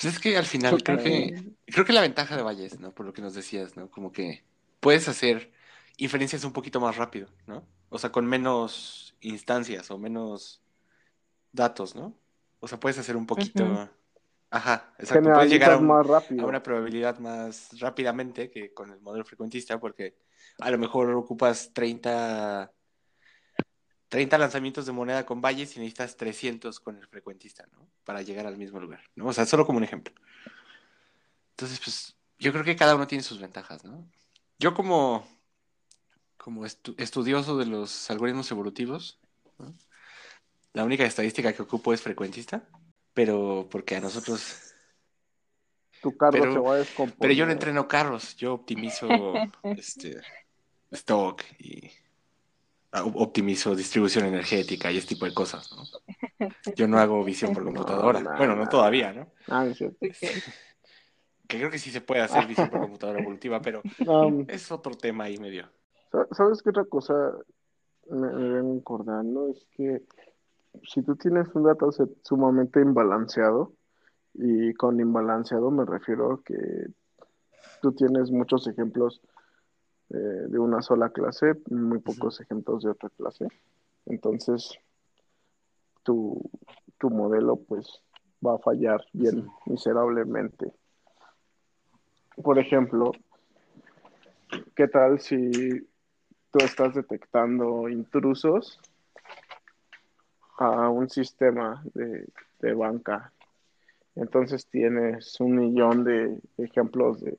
Pues es que al final creo que creo que la ventaja de Valles, ¿no? Por lo que nos decías, ¿no? Como que puedes hacer inferencias un poquito más rápido, ¿no? O sea, con menos instancias o menos datos, ¿no? O sea, puedes hacer un poquito. Ujú. Ajá, exacto. Puedes llegar a, un- más a rápido. una probabilidad más rápidamente que con el modelo frecuentista, porque a lo mejor ocupas 30, 30 lanzamientos de moneda con Valles y necesitas 300 con el frecuentista, ¿no? Para llegar al mismo lugar, ¿no? O sea, solo como un ejemplo. Entonces, pues, yo creo que cada uno tiene sus ventajas, ¿no? Yo como, como estu- estudioso de los algoritmos evolutivos, la única estadística que ocupo es frecuentista, pero porque a nosotros... Tu carro Pero- se va a descomponer. Pero yo no entreno carros, yo optimizo este, stock y ah, op- optimizo distribución energética y este tipo de cosas, ¿no? Yo no hago visión por computadora. no, bueno, no todavía, ¿no? Ah, no es cierto. Ok. Que creo que sí se puede hacer visión por computadora evolutiva, pero Um, es otro tema ahí medio. Sa- ¿Sabes qué otra cosa me, me vengo acordando? Es que si tú tienes un dataset sumamente imbalanceado, y con imbalanceado me refiero a que tú tienes muchos ejemplos eh, de una sola clase, muy pocos ejemplos de otra clase, entonces tu, tu modelo pues va a fallar bien miserablemente. Por ejemplo, ¿qué tal si tú estás detectando intrusos a un sistema de, de banca. Entonces tienes un millón de ejemplos de,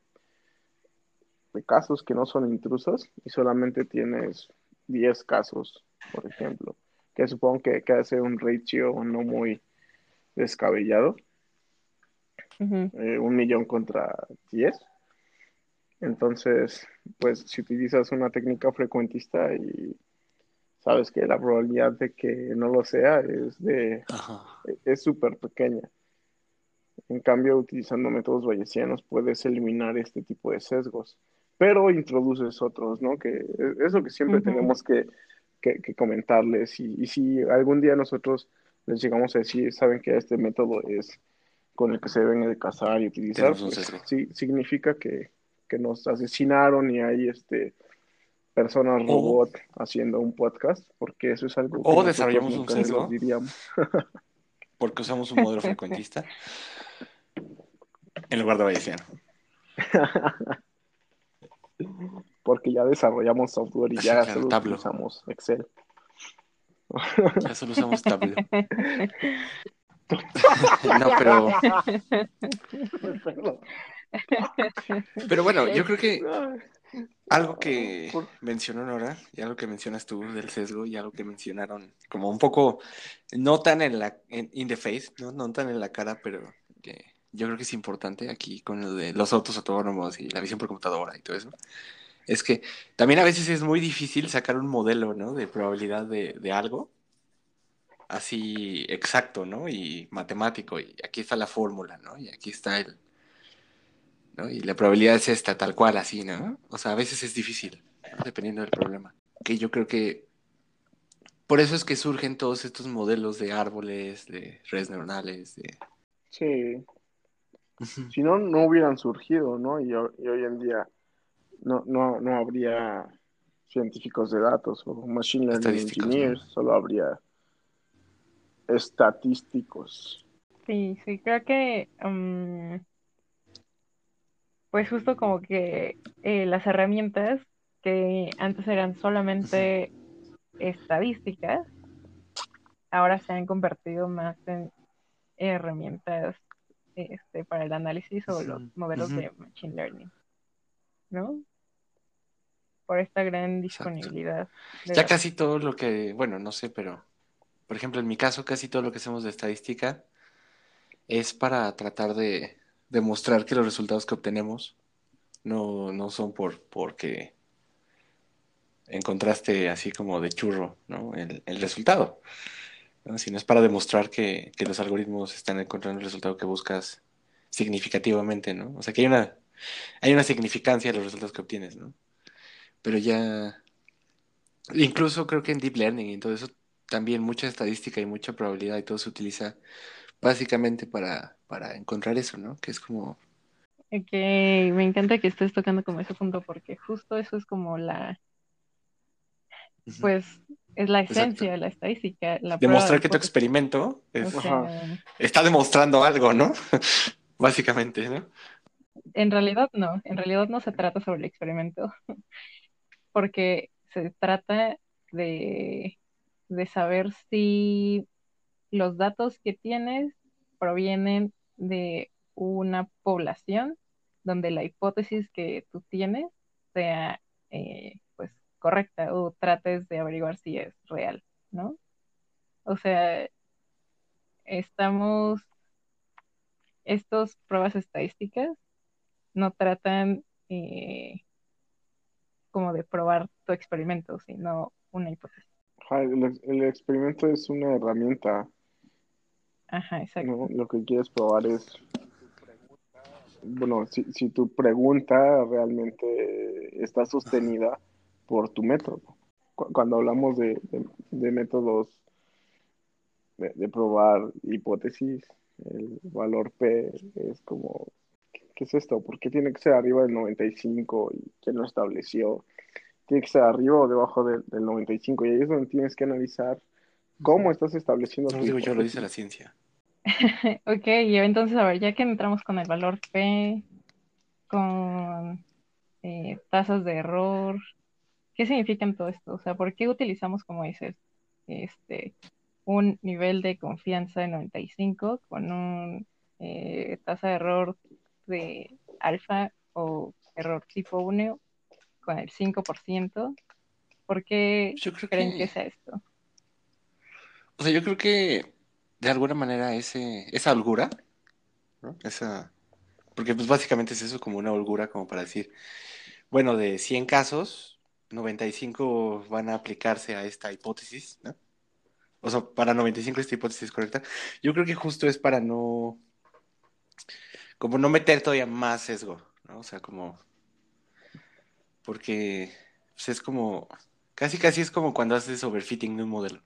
de casos que no son intrusos y solamente tienes 10 casos, por ejemplo, que supongo que, que hace un ratio no muy descabellado, eh, un millón contra 10. Entonces, pues si utilizas una técnica frecuentista y sabes que la probabilidad de que no lo sea es de Ajá. es súper pequeña. En cambio, utilizando métodos bayesianos puedes eliminar este tipo de sesgos, pero introduces otros, ¿no? Que es es lo que siempre Ujú. tenemos que, que- que comentarles. Y, y si algún día nosotros les llegamos a decir, saben que este método es con el que se deben de casar y utilizar, pues sesgo. sí, significa que, que nos asesinaron y hay este, personas O- robot haciendo un podcast, porque eso es algo que desarrollamos un nunca sesgo. diríamos. Porque usamos un modelo frecuentista en lugar de bayesiano. Porque ya desarrollamos software y ya claro, solo Tableau. utilizamos Excel. Ya solo usamos Tableau. No, pero, pero bueno, yo creo que algo que Por- mencionó Nora y algo que mencionas tú del sesgo y algo que mencionaron como un poco, no tan en la, en, in the face, ¿no? No tan en la cara, pero que yo creo que es importante aquí con lo de los autos autónomos y la visión por computadora y todo eso. Es que también a veces es muy difícil sacar un modelo, ¿no? De probabilidad de, de algo así exacto, ¿no? Y matemático, y aquí está la fórmula, ¿no? Y aquí está el, ¿no? Y la probabilidad es esta, tal cual, así, ¿no? O sea, a veces es difícil, ¿no? dependiendo del problema. Que yo creo que por eso es que surgen todos estos modelos de árboles, de redes neuronales, de... Sí, si no, no hubieran surgido, ¿no? Y, ho- y hoy en día no, no, no habría científicos de datos o machine learning engineers, ¿no? solo habría estatísticos. Sí, sí, creo que, mm, pues justo como que eh, las herramientas que antes eran solamente estadísticas, ahora se han convertido más en herramientas este, para el análisis o los modelos de machine learning, ¿no? Por esta gran disponibilidad Ya casi todo lo que, bueno, no sé, pero por ejemplo, en mi caso, casi todo lo que hacemos de estadística es para tratar de demostrar que los resultados que obtenemos no, no son por porque encontraste así como de churro, ¿no? El, el resultado, ¿no? Sino es para demostrar que, que los algoritmos están encontrando el resultado que buscas significativamente, ¿no? O sea que hay una, hay una significancia de los resultados que obtienes, ¿no? Pero ya, incluso creo que en Deep Learning y en todo eso, también mucha estadística y mucha probabilidad y todo se utiliza básicamente para, para encontrar eso, ¿no? Que es como, Ok, me encanta que estés tocando como ese punto porque justo eso es como la, pues, es la exacto. esencia de la estadística, la Demostrar que tu experimento es- O Ajá. sea, está demostrando algo, ¿no? Básicamente, ¿no? en realidad no, en realidad no se trata sobre el experimento, porque se trata de, de saber si los datos que tienes provienen de una población donde la hipótesis que tú tienes sea eh, pues correcta o trates de averiguar si es real, ¿no? O sea, estamos, estas pruebas estadísticas no tratan eh, como de probar tu experimento, sino una hipótesis. El experimento es una herramienta, Lo que quieres probar es, bueno, si, si tu pregunta realmente está sostenida por tu método. Cu- Cuando hablamos de, de- métodos de, de probar hipótesis, el valor P es como, ¿qué es esto? ¿Por qué tiene que ser arriba del 95? ¿Y quién lo estableció? ¿Tiene que ser arriba o debajo del, del 95? Y ahí es donde tienes que analizar cómo estás estableciendo No tu digo yo, lo dice la ciencia. Ok, y entonces, a ver, ya que entramos con el valor P, con eh, tasas de error, ¿qué significan todo esto? O sea, ¿por qué utilizamos, como dices, este, un nivel de confianza de 95 con un eh, tasa de error de alfa o error tipo 1 con el 5%. ¿Por qué Yo creo creen que- que sea esto? O sea, yo creo que de alguna manera ese, esa holgura, ¿no? Esa, porque pues básicamente es eso como una holgura como para decir, bueno, de 100 casos, 95 van a aplicarse a esta hipótesis, ¿no? O sea, para 95 esta hipótesis es correcta. Yo creo que justo es para no, como no meter todavía más sesgo, ¿no? O sea, como, porque pues, es como, casi casi es como cuando haces overfitting de un modelo.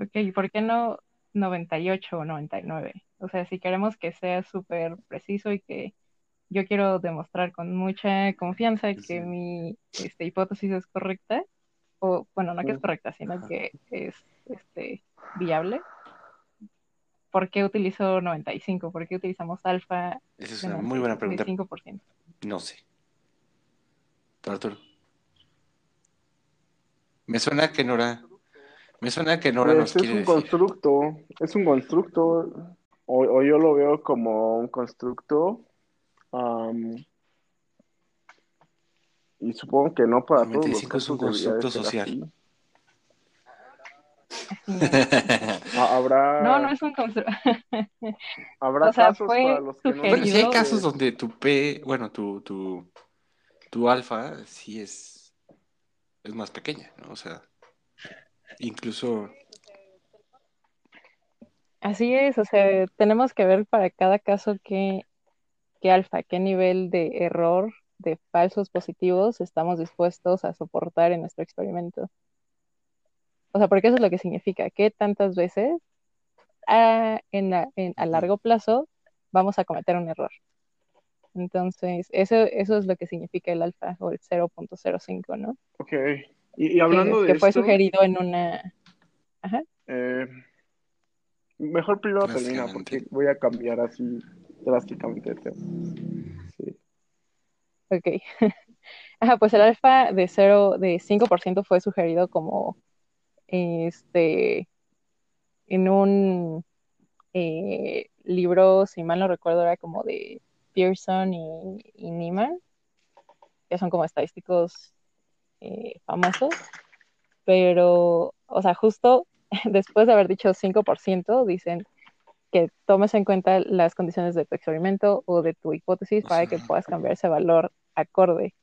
Ok, ¿y por qué no 98 o 99? O sea, si queremos que sea súper preciso y que yo quiero demostrar con mucha confianza que mi este, hipótesis es correcta, o bueno, no que es correcta, sino Ajá. que es este, viable, ¿por qué utilizo 95? ¿Por qué utilizamos alfa Esa es una 90 muy buena pregunta. 5%? No sé. ¿Tú, Arturo? Me suena que Nora. Me suena que Nora nos Pues es quiere un decir. constructo, es un constructo, o, o yo lo veo como un constructo, am, y supongo que no para todos los 95 es un constructo social. es. Ha- Habrá, No, no es un constructo. habrá o sea, casos fue para los que no Bueno, sí hay casos donde tu P, bueno, tu, tu, tu alfa sí es, es más pequeña, ¿no? O sea, incluso. Así es, o sea, tenemos que ver para cada caso qué, qué alfa, qué nivel de error de falsos positivos estamos dispuestos a soportar en nuestro experimento. O sea, porque eso es lo que significa, que tantas veces a, en la- en- a largo plazo vamos a cometer un error. Entonces, eso, eso es lo que significa el alfa o el 0.05, ¿no? Ok, y, y hablando que, de que fue esto, sugerido en una... Ajá. eh, mejor primero termina porque voy a cambiar así drásticamente de tema. Sí. Ok. Ajá, pues el alfa de 0, de 5% fue sugerido como este en un eh, libro, si mal no recuerdo, era como de Pearson y, y Niemann, que son como estadísticos eh, famosos, pero, o sea, justo después de haber dicho 5%, dicen que tomes en cuenta las condiciones de tu experimento o de tu hipótesis para que puedas cambiar ese valor acorde.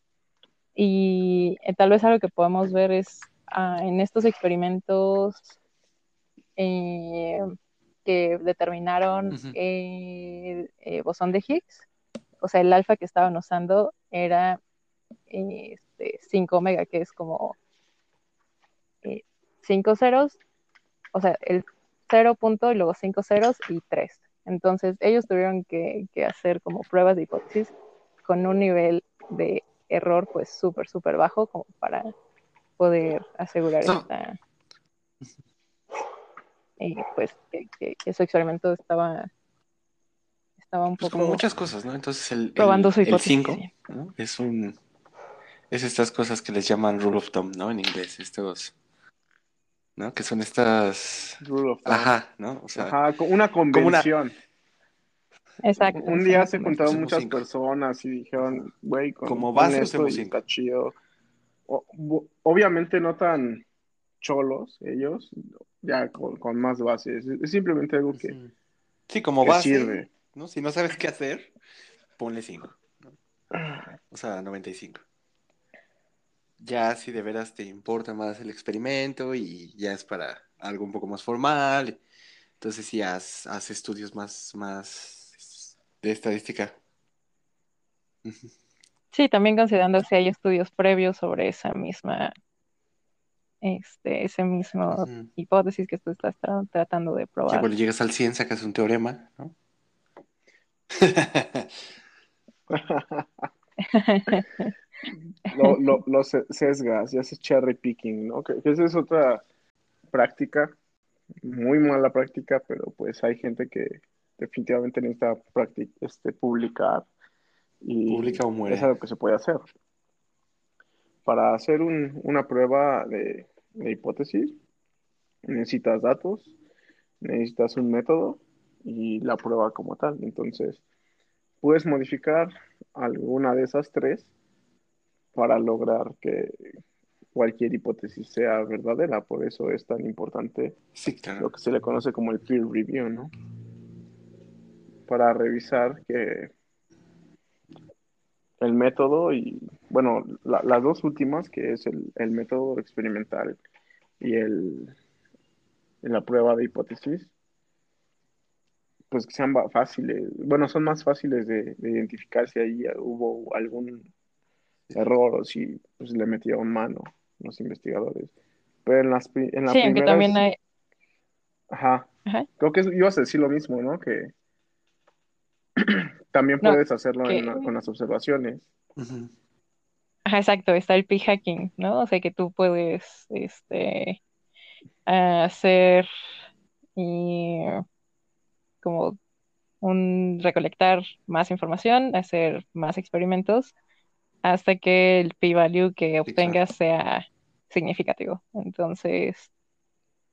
Y eh, tal vez algo que podemos ver es ah, en estos experimentos eh, que determinaron Ujú. el eh, bosón de Higgs, o sea, el alfa que estaban usando era este, 5 omega, que es como 5 ceros, o sea, el 0 punto y luego 5 ceros y 3. Entonces, ellos tuvieron que, que hacer como pruebas de hipótesis con un nivel de error pues súper, súper bajo como para poder asegurar So- esta, eh, pues que, que- que su experimento estaba, estaba un Pues poco como muchas cosas, ¿no? Entonces el, probando el, su el. 5. ¿no? Es un es estas cosas que les llaman rule of thumb, ¿no? En inglés, estos, ¿no? Que son estas Rule of thumb. ajá, ¿no? O sea, Ajá, una convención. Exacto. Un día se juntaron muchas cinco. personas y dijeron, güey, con, Como con esto usemos y cinco. está chido. O- bu- obviamente no tan cholos ellos, ya con, con más bases. Es, simplemente algo que. Sí, como que base, sirve. ¿no? Si no sabes qué hacer, ponle 5. O sea, 95. Ya si de veras te importa más el experimento y ya es para algo un poco más formal, entonces sí haz, haz estudios más, más de estadística. Sí, también considerando si hay estudios previos sobre esa misma, este, ese mismo hipótesis que tú estás tra- tratando de probar. cuando llegas al 100 sacas un teorema, ¿no? lo, lo, lo se- sesgas y haces cherry picking, ¿no? Que, que esa es otra práctica, muy mala práctica, pero pues hay gente que definitivamente necesita este, publicar y Publica o muere. es algo que se puede hacer. Para hacer un- una prueba de, de hipótesis, necesitas datos, necesitas un método y la prueba como tal. Entonces, puedes modificar alguna de esas tres para lograr que cualquier hipótesis sea verdadera. Por eso es tan importante Sí, claro. lo que se le conoce como el peer review, ¿no? Para revisar que el método y, bueno, la- las dos últimas, que es el, el método experimental y el, la prueba de hipótesis, pues que sean fáciles, bueno, son más fáciles de, de identificar si ahí hubo algún error o si pues, le metieron mano los investigadores. Pero en las en la Sí, aunque primera también hay, Ajá. Ajá. Creo que ibas a decir lo mismo, ¿no? Que también No, puedes hacerlo en que- la- con las observaciones. Ajá, exacto, está el p-hacking, ¿no? O sea que tú puedes este, hacer y como un recolectar más información, hacer más experimentos hasta que el p-value que obtengas sea significativo. Entonces,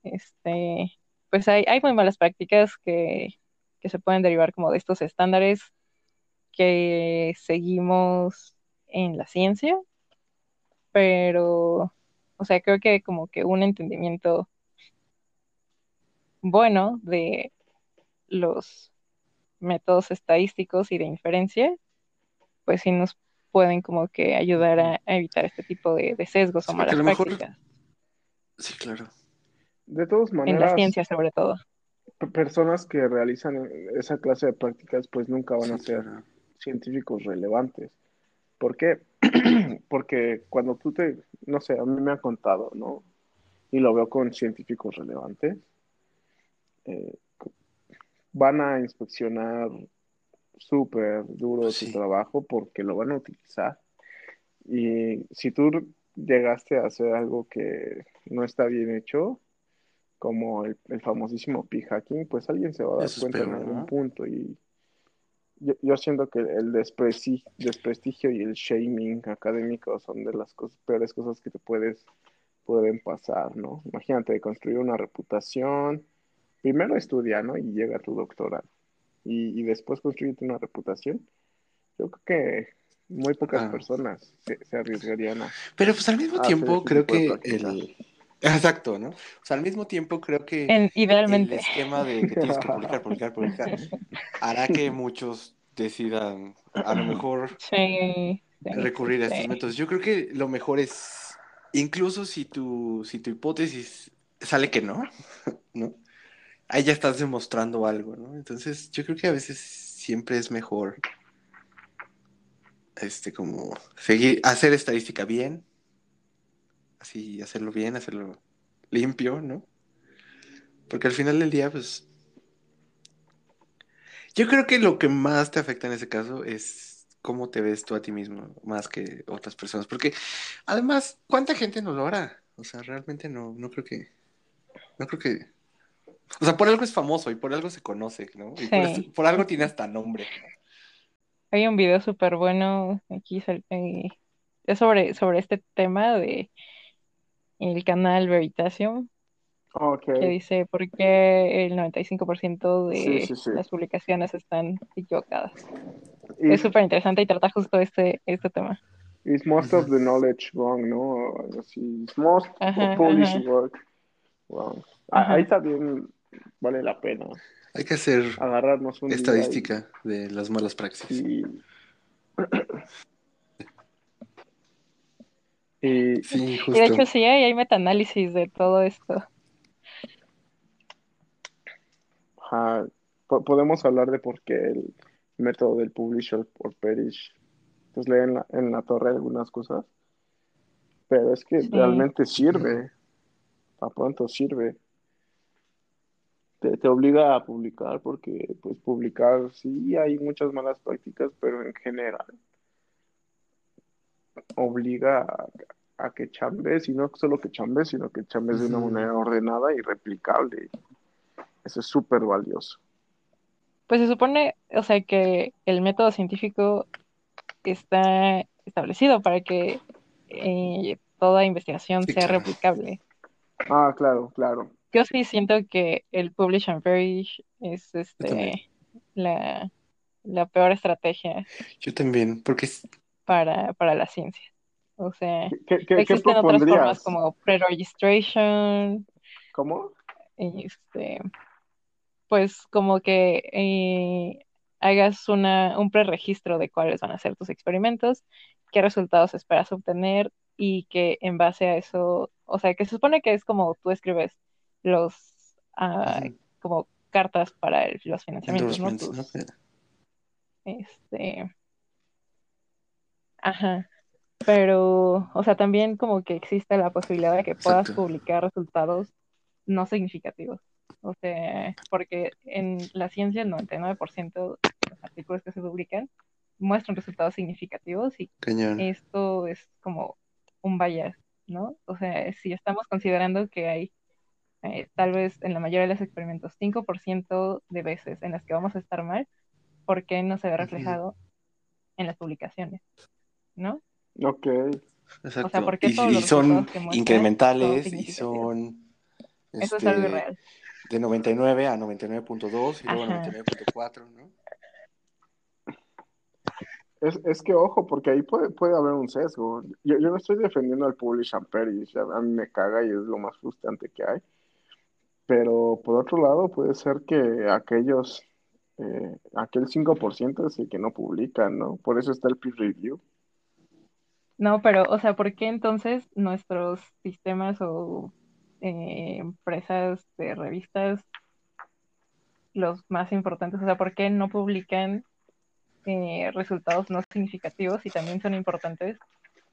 este, pues hay, hay muy malas prácticas que, que se pueden derivar como de estos estándares que seguimos en la ciencia pero, o sea, creo que como que un entendimiento bueno de los métodos estadísticos y de inferencia, pues sí nos pueden como que ayudar a, a evitar este tipo de, de sesgos o Sí, porque malas mejor- prácticas, Sí, claro. De todas en la maneras, ciencia sobre todo. personas que realizan esa clase de prácticas pues nunca van a ser claro. científicos relevantes. ¿Por qué? Porque cuando tú te, no sé, a mí me han contado, ¿no? Y lo veo con científicos relevantes, eh, van a inspeccionar súper duro Sí. tu trabajo porque lo van a utilizar. Y si tú llegaste a hacer algo que no está bien hecho, como el, el famosísimo p-hacking, pues alguien se va a dar Eso cuenta en algún ¿no? punto. Y yo, yo siento que el desprestigio y el shaming académico son de las cosas, peores cosas que te puedes, pueden pasar, ¿no? Imagínate construir una reputación, primero estudia, ¿no? Y llega tu doctorado. Y, y después construirte una reputación. Yo creo que muy pocas Ah. personas se, se arriesgarían a... Pero pues al mismo tiempo ese creo que el... Exacto, ¿no? O sea, al mismo tiempo creo que En, el idealmente. esquema de que tienes que publicar, publicar, publicar, hará que muchos decidan a lo mejor Sí, sí, recurrir a sí. estos métodos. Yo creo que lo mejor es, incluso si tu, si tu hipótesis sale que no, ¿no? Ahí ya estás demostrando algo, ¿no? Entonces, yo creo que a veces siempre es mejor, este, como seguir, hacer estadística bien, así, hacerlo bien, hacerlo limpio, ¿no? Porque al final del día, pues, yo creo que lo que más te afecta en ese caso es cómo te ves tú a ti mismo, más que otras personas. Porque además, ¿cuánta gente no lo? O sea, realmente no, no creo que, no creo que, o sea, por algo es famoso y por algo se conoce, ¿no? Y por, Sí. eso- por algo tiene hasta nombre. ¿no? Hay un video súper bueno aquí eh, sobre, sobre este tema de el canal Veritasium Ok, que dice por qué el 95% de Sí, sí, sí. las publicaciones están equivocadas. is, Es súper interesante y trata justo este, este tema. is most of the knowledge wrong, ¿no? Así. Is most Ajá, published ajá. work wrong. Ah, Ajá. Ahí también vale la pena Hay que hacer agarrarnos un día estadística de las malas praxis. y, Sí, Y de hecho sí hay, hay metaanálisis de todo esto. ajá, podemos hablar de por qué el método del publish or, or perish pues leen en la, en la torre algunas cosas, pero es que Sí. realmente sirve, a pronto sirve. Te, te obliga a publicar porque pues publicar sí hay muchas malas prácticas, pero en general obliga a, a que chambes, y no solo que chambes, sino que chambes de una manera ordenada y replicable. Eso es súper valioso. Pues se supone, o sea, que el método científico está establecido para que eh, toda investigación Sí, sea claro. replicable. Ah, claro, claro. Yo sí siento que el publish and perish es este la, la peor estrategia Yo también, porque es- para, para la ciencia. O sea, ¿Qué, qué, qué existen otras formas como pre-registration, ¿Cómo? este, pues como que eh, hagas una, un preregistro de cuáles van a ser tus experimentos, qué resultados esperas obtener y que en base a eso, o sea, que se supone que es como tú escribes los, Ujú. como cartas para el- los financiamientos, ¿no? Tus, ¿no? este, ajá, pero, o sea, también como que existe la posibilidad de que puedas publicar resultados no significativos. O sea, porque en la ciencia el 99% de los artículos que se publican muestran resultados significativos y Cañón. esto es como un bias, ¿no? O sea, si estamos considerando que hay eh, tal vez en la mayoría de los experimentos 5% de veces en las que vamos a estar mal, ¿por qué no se ve reflejado en las publicaciones? ¿No? Ok. Exacto. O sea, ¿por qué y, todos y los son incrementales son y son Eso es algo este, real. de 99 a 99.2 y luego Ajá. 99.4, ¿no? Es, es que ojo, porque ahí puede, puede haber un sesgo. Yo, yo no estoy defendiendo al publish and perish, a mí me caga y es lo más frustrante que hay. Pero por otro lado, puede ser que aquellos, eh, aquel 5% es el que no publican, ¿no? Por eso está el peer review. No, pero, o sea, ¿por qué entonces nuestros sistemas o eh, empresas de revistas, los más importantes, o sea, ¿por qué no publican eh, resultados no significativos y también son importantes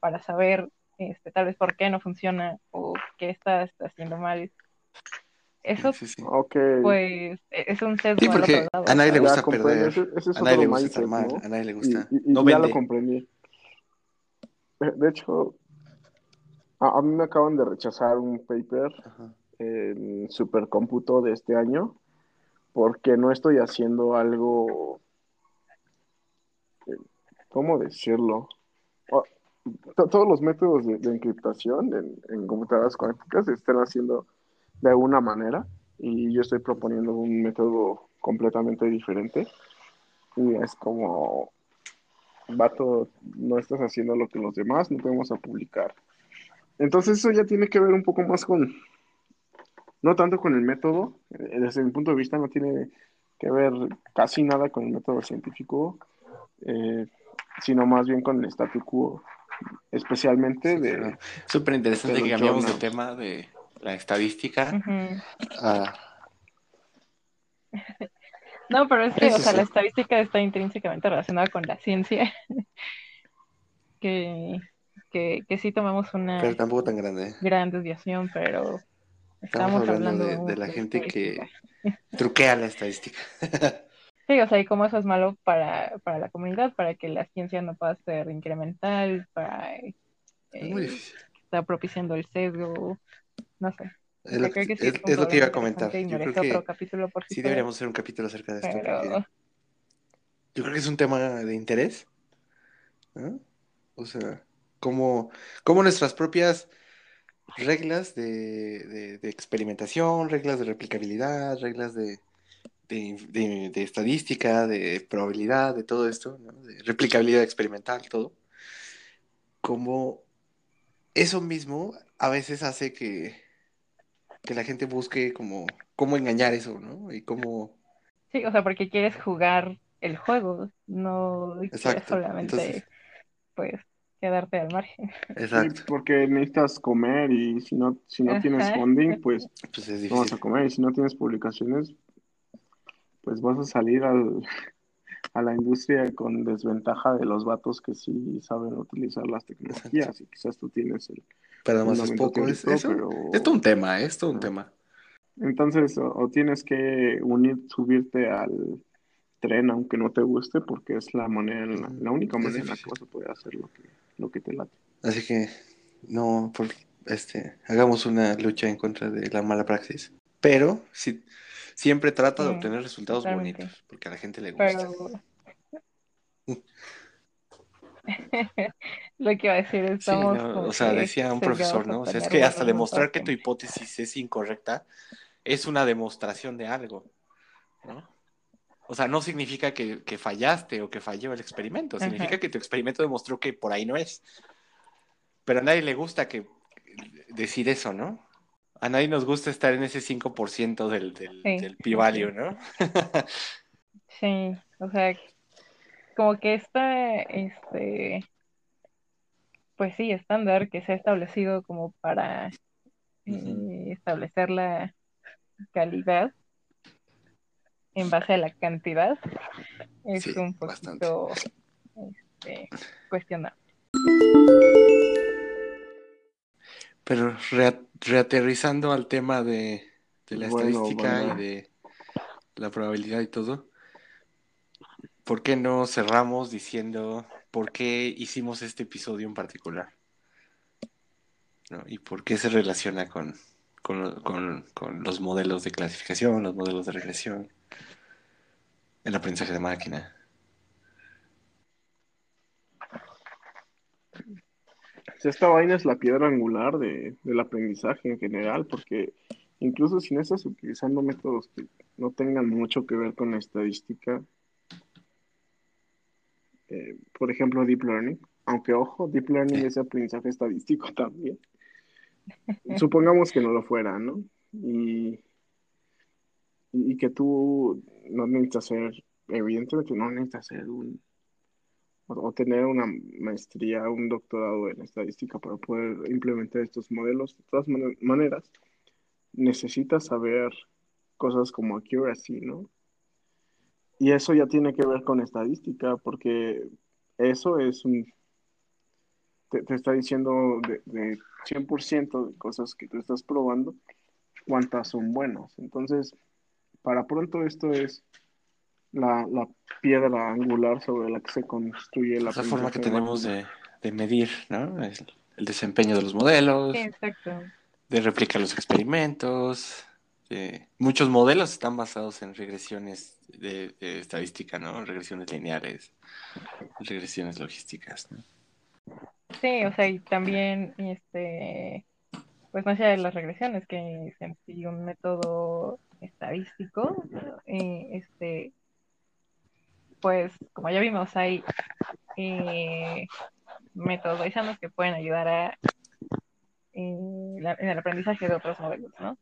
para saber este, tal vez por qué no funciona o qué está, está haciendo mal? Eso, Sí, pues, e- es un sesgo Sí, porque lado. a nadie le gusta perder. Ese, ese es A nadie le gusta estar mal. ¿no? A nadie le Y, gusta. y- y No ya lo comprendí. De de hecho, a, a mí me acaban de rechazar un paper Ajá. en supercómputo de este año porque no estoy haciendo algo, eh, ¿cómo decirlo? Todos los métodos de, de encriptación en, en computadoras cuánticas se están haciendo de alguna manera y yo estoy proponiendo un método completamente diferente. Y es como, vato, no estás haciendo lo que los demás, no te vamos a publicar. Entonces eso ya tiene que ver un poco más con, no tanto con el método, eh, desde mi punto de vista no tiene que ver casi nada con el método científico, eh, sino más bien con el statu quo, especialmente Sí, de... Súper interesante que cambiamos de tema de la estadística. No, pero es que, o sea, la estadística está intrínsecamente relacionada con la ciencia, que, que, que sí tomamos una Pero tampoco tan grande. gran desviación, pero Estamos estamos hablando hablando de, de la de gente que truquea la estadística. Sí, o sea, y cómo eso es malo para, para la comunidad, para que la ciencia no pueda ser incremental, para Es eh, muy difícil. está propiciando el sesgo, no sé. Es lo, que, que sí es, es un es lo que iba a comentar. Yo creo otro que capítulo por sí deberíamos hacer un capítulo acerca de esto. pero yo creo que es un tema de interés. ¿no? O sea, cómo, cómo nuestras propias reglas de, de- de experimentación, reglas de replicabilidad, reglas de, de- de- de estadística, de probabilidad, de todo esto, ¿no? de replicabilidad experimental, todo, como eso mismo a veces hace que, que la gente busque como cómo engañar eso, ¿no? Y cómo... sí, o sea, porque quieres jugar el juego, no quieres solamente, Entonces, pues, quedarte al margen. Sí, exacto. porque necesitas comer y si no, si no tienes funding, pues Pues es no vas a comer y si no tienes publicaciones, pues vas a salir al, a la industria con desventaja de los vatos que sí saben utilizar las tecnologías y quizás tú tienes el Para más es poco. Es, eso, pero es todo un tema, es todo un Ah. tema. entonces o, o tienes que unir, subirte al tren aunque no te guste porque es la manera, la, la única Es manera en la que vas a poder hacer lo que, lo que te late. Así que no, por, este, hagamos una lucha en contra de la mala praxis. Pero sí, siempre trata de obtener resultados totalmente. bonitos, porque a la gente le gusta. Pero lo que iba a decir, Sí, estamos no, como o sea, decía un profesor, ¿no? O sea, es que hasta demostrar que tu hipótesis es incorrecta es una demostración de algo, ¿no? O sea, no significa que, que fallaste o que falló el experimento, significa Ajá. que tu experimento demostró que por ahí no es. pero a nadie le gusta que decir eso, ¿no? A nadie nos gusta estar en ese 5% del, del, Sí, del p-value, ¿no? Sí, o sea, como que esta, este, pues sí, estándar que se ha establecido como para eh, establecer la calidad en base a la cantidad es Sí, un poquito este, cuestionable. Pero rea- reaterrizando al tema de, de la Bueno, estadística bueno. y de la probabilidad y todo, ¿por qué no cerramos diciendo por qué hicimos este episodio en particular? ¿Y por qué se relaciona con, con, con- con los modelos de clasificación, los modelos de regresión, el aprendizaje de máquina? Pues esta vaina es la piedra angular de, del aprendizaje en general, porque incluso si no estás utilizando métodos que no tengan mucho que ver con la estadística, eh, por ejemplo, Deep Learning, aunque ojo, Deep Learning es aprendizaje estadístico también. Supongamos que no lo fuera, ¿no? Y, y que tú no necesitas ser, evidentemente no necesitas ser un, o, tener una maestría, un doctorado en estadística para poder implementar estos modelos. De todas man- maneras, necesitas saber cosas como accuracy, ¿no? Y eso ya tiene que ver con estadística, porque eso es un, te, te está diciendo de, de 100% de cosas que tú estás probando, cuántas son buenas. Entonces, para pronto esto es la, la piedra angular sobre la que se construye el Es la forma que tenemos de, de medir ¿no? el, el desempeño de los modelos, Sí, exacto. de replicar los experimentos. De- Muchos modelos están basados en regresiones de, estadística, ¿no? Regresiones lineales, regresiones logísticas, ¿no? Sí, o sea, y también, este, pues más allá de las regresiones, que sigue un método estadístico, eh, este, pues como ya vimos, hay eh, métodos que pueden ayudar a eh, en el aprendizaje de otros modelos, ¿no?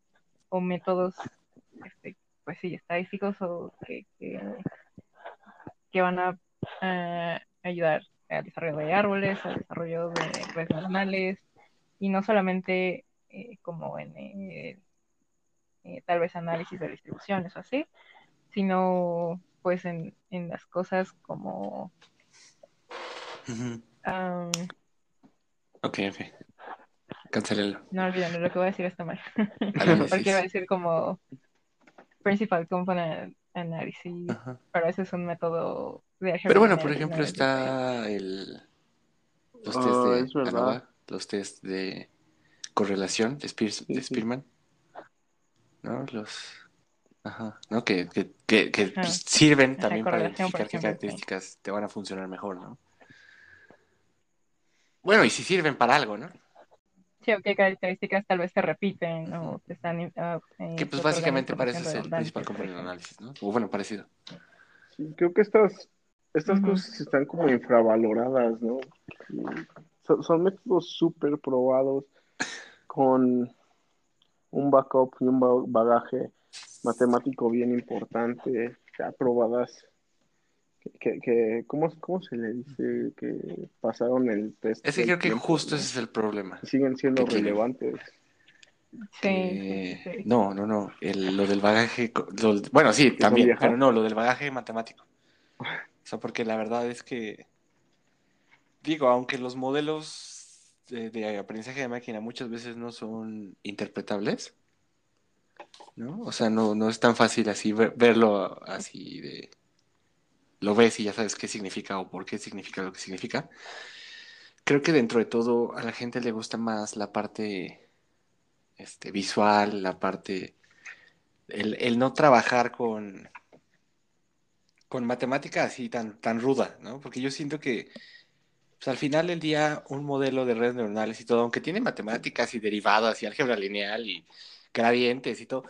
O métodos, este, pues sí, estadísticos o que, que, que van a, a ayudar al desarrollo de árboles, al desarrollo de redes neuronales, y no solamente eh, como en eh, eh, tal vez análisis de distribuciones o así, sino pues en, en las cosas como am, Ok, ok. Cancélalo. no olviden lo que voy a decir está mal Análisis. porque iba a decir como principal component analysis Ajá. pero ese es un método de Pero bueno, por ejemplo, está el, los test Ah, de es verdad. ANOVA, los test de correlación de, Spears- Sí, de sí. Spearman, ¿no? Los, ajá, ¿no? Que, que, que, que, Ajá. pues, sirven también para identificar qué características te van a funcionar mejor, ¿no? Bueno, y si sirven para algo, ¿no? Sí, o qué características tal vez se repiten o te están ah, eh, Que pues otorgando básicamente eso es el principal componente de ejemplo. análisis, ¿no? O bueno, parecido. Sí, creo que estas, estas cosas están como infravaloradas, ¿no? Son, son métodos súper probados con un backup y un ba- bagaje matemático bien importante, ya probadas, que, que, que- ¿cómo, cómo se le dice? Que pasaron el test Ese del creo que justo ¿no? ese es el problema. Y siguen siendo que relevantes. Sí, que- sí, sí. No, no, no. El- lo del bagaje. lo- bueno, sí, también, pero no, lo del bagaje matemático. O sea, porque la verdad es que. Digo, aunque los modelos de, de aprendizaje de máquina muchas veces no son interpretables, ¿no? O sea, no, no es tan fácil así ver- verlo así de. Lo ves y ya sabes qué significa o por qué significa lo que significa. Creo que dentro de todo a la gente le gusta más la parte este, visual, la parte, el, el no trabajar con, con matemática así tan, tan ruda, ¿no? Porque yo siento que pues, al final del día un modelo de redes neuronales y todo, aunque tiene matemáticas y derivadas y álgebra lineal y gradientes y todo,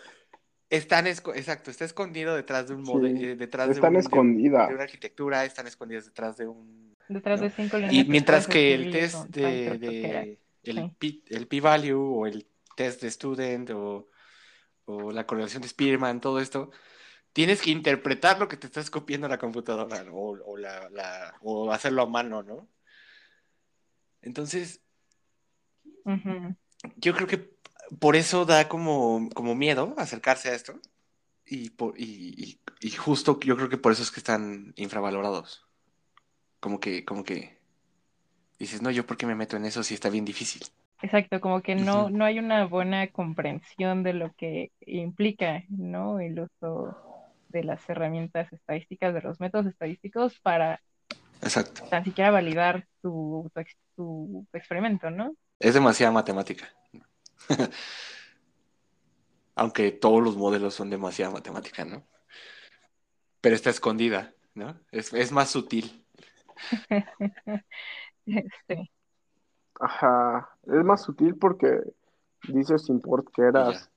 están, exacto, está escondido detrás de un Sí, modelo, detrás están de, un- de un- escondidas. de una arquitectura, están escondidas detrás de un Detrás ¿no? de cinco líneas. Y mientras que el test de, el, Sí. P, el p-value o el test de student o, o la correlación de Spearman, todo esto, tienes que interpretar lo que te estás copiando a la computadora ¿no? o, o la, la- o hacerlo a mano, ¿no? Entonces, yo creo que por eso da como, como miedo acercarse a esto. Y, por- y, y- y justo yo creo que por eso es que están infravalorados. Como que, como que dices, no, yo por qué me meto en eso si está bien difícil. Exacto, como que no, no hay una buena comprensión de lo que implica, ¿no? El uso de las herramientas estadísticas, de los métodos estadísticos para Exacto. tan siquiera validar tu, tu- tu experimento, ¿no? Es demasiada matemática. Aunque todos los modelos son demasiada matemática, ¿no? Pero está escondida, ¿no? Es, es más sutil. Sí. Ajá, es más sutil porque dices import y ya. keras,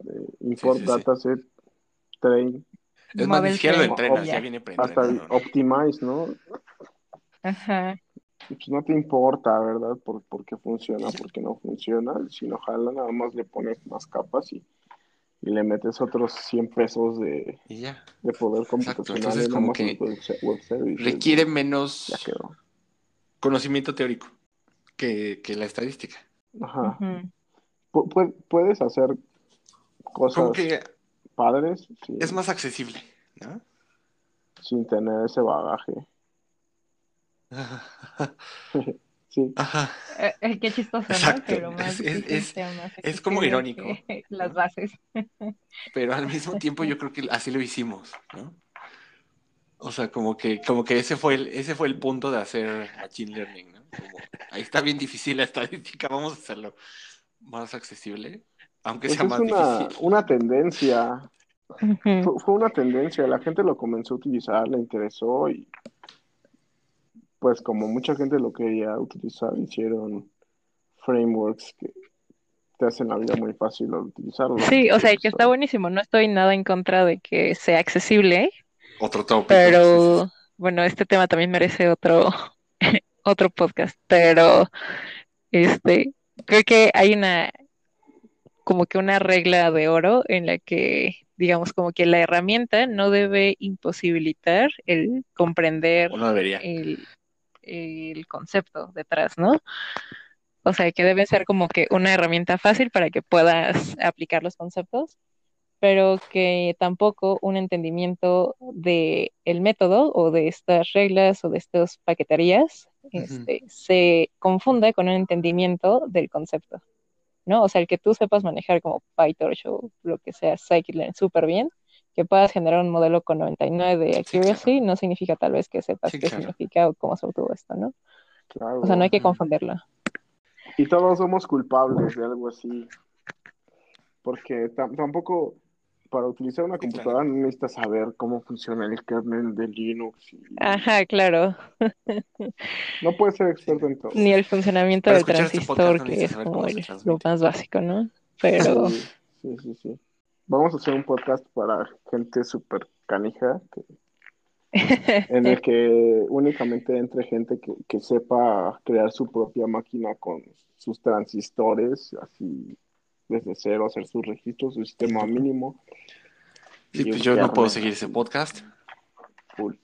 eh, import Sí, sí, sí. dataset, train, Es más, ni siquiera lo entrenas, ya. viene hasta optimize, ¿no? Ajá. Y pues no te importa, ¿verdad? Por, por qué funciona, por qué no funciona. Si no jala, nada más le pones más capas y, y le metes otros 100 pesos de, Y ya. de poder Exacto, computacional entonces en como que Services. Requiere Ya menos quedó. conocimiento teórico que, que la estadística. Ajá. Ujú. Pu- pu- puedes hacer cosas que padres es más accesible, ¿no? sin tener ese bagaje. Sí, Eh, eh, qué chistoso, ¿no? Exacto. Lo más Es- es- más es como irónico, las bases. Pero al mismo tiempo yo creo que así lo hicimos, ¿no? O sea, como que, como que ese fue el, ese fue el punto de hacer machine learning, ¿no? Como, ahí está bien difícil la estadística, vamos a hacerlo más accesible, aunque pues sea es más una, difícil. una tendencia. Fue una tendencia, la gente lo comenzó a utilizar, le interesó y pues como mucha gente lo quería utilizar, hicieron frameworks que te hacen la vida muy fácil al utilizarlo. Sí, o sea, que está buenísimo. No estoy nada en contra de que sea accesible, Otro tópico. pero bueno, este tema también merece otro, otro podcast. Pero este, creo que hay una, como que una regla de oro en la que, digamos, como que la herramienta no debe imposibilitar el comprender no debería. el, el concepto detrás, ¿no? O sea, que debe ser como que una herramienta fácil para que puedas aplicar los conceptos, pero que tampoco un entendimiento de el método o de estas reglas o de estas paqueterías este, se confunda con un entendimiento del concepto, ¿no? O sea, el que tú sepas manejar como PyTorch o lo que sea Scikit-learn súper bien, que puedas generar un modelo con 99 de Sí, claro. accuracy, no significa tal vez que sepas Sí, qué claro. significa o cómo se obtuvo esto, ¿no? Claro. O sea, no hay que Ujú. confundirlo. Y todos somos culpables de algo así. Porque tam- tampoco para utilizar una Sí, claro. computadora no necesitas saber cómo funciona el kernel de Linux. y- Ajá, claro. No puedes ser experto en todo. Ni el funcionamiento Para del este podcast transistor, no que es como el- lo más básico, ¿no? Pero Sí, sí, sí, sí. Vamos a hacer un podcast para gente súper canija, que- en el que únicamente entre gente que, que sepa crear su propia máquina con sus transistores, así desde cero, hacer sus registros, su sistema mínimo. Sí, y pues yo no puedo seguir ese podcast. full.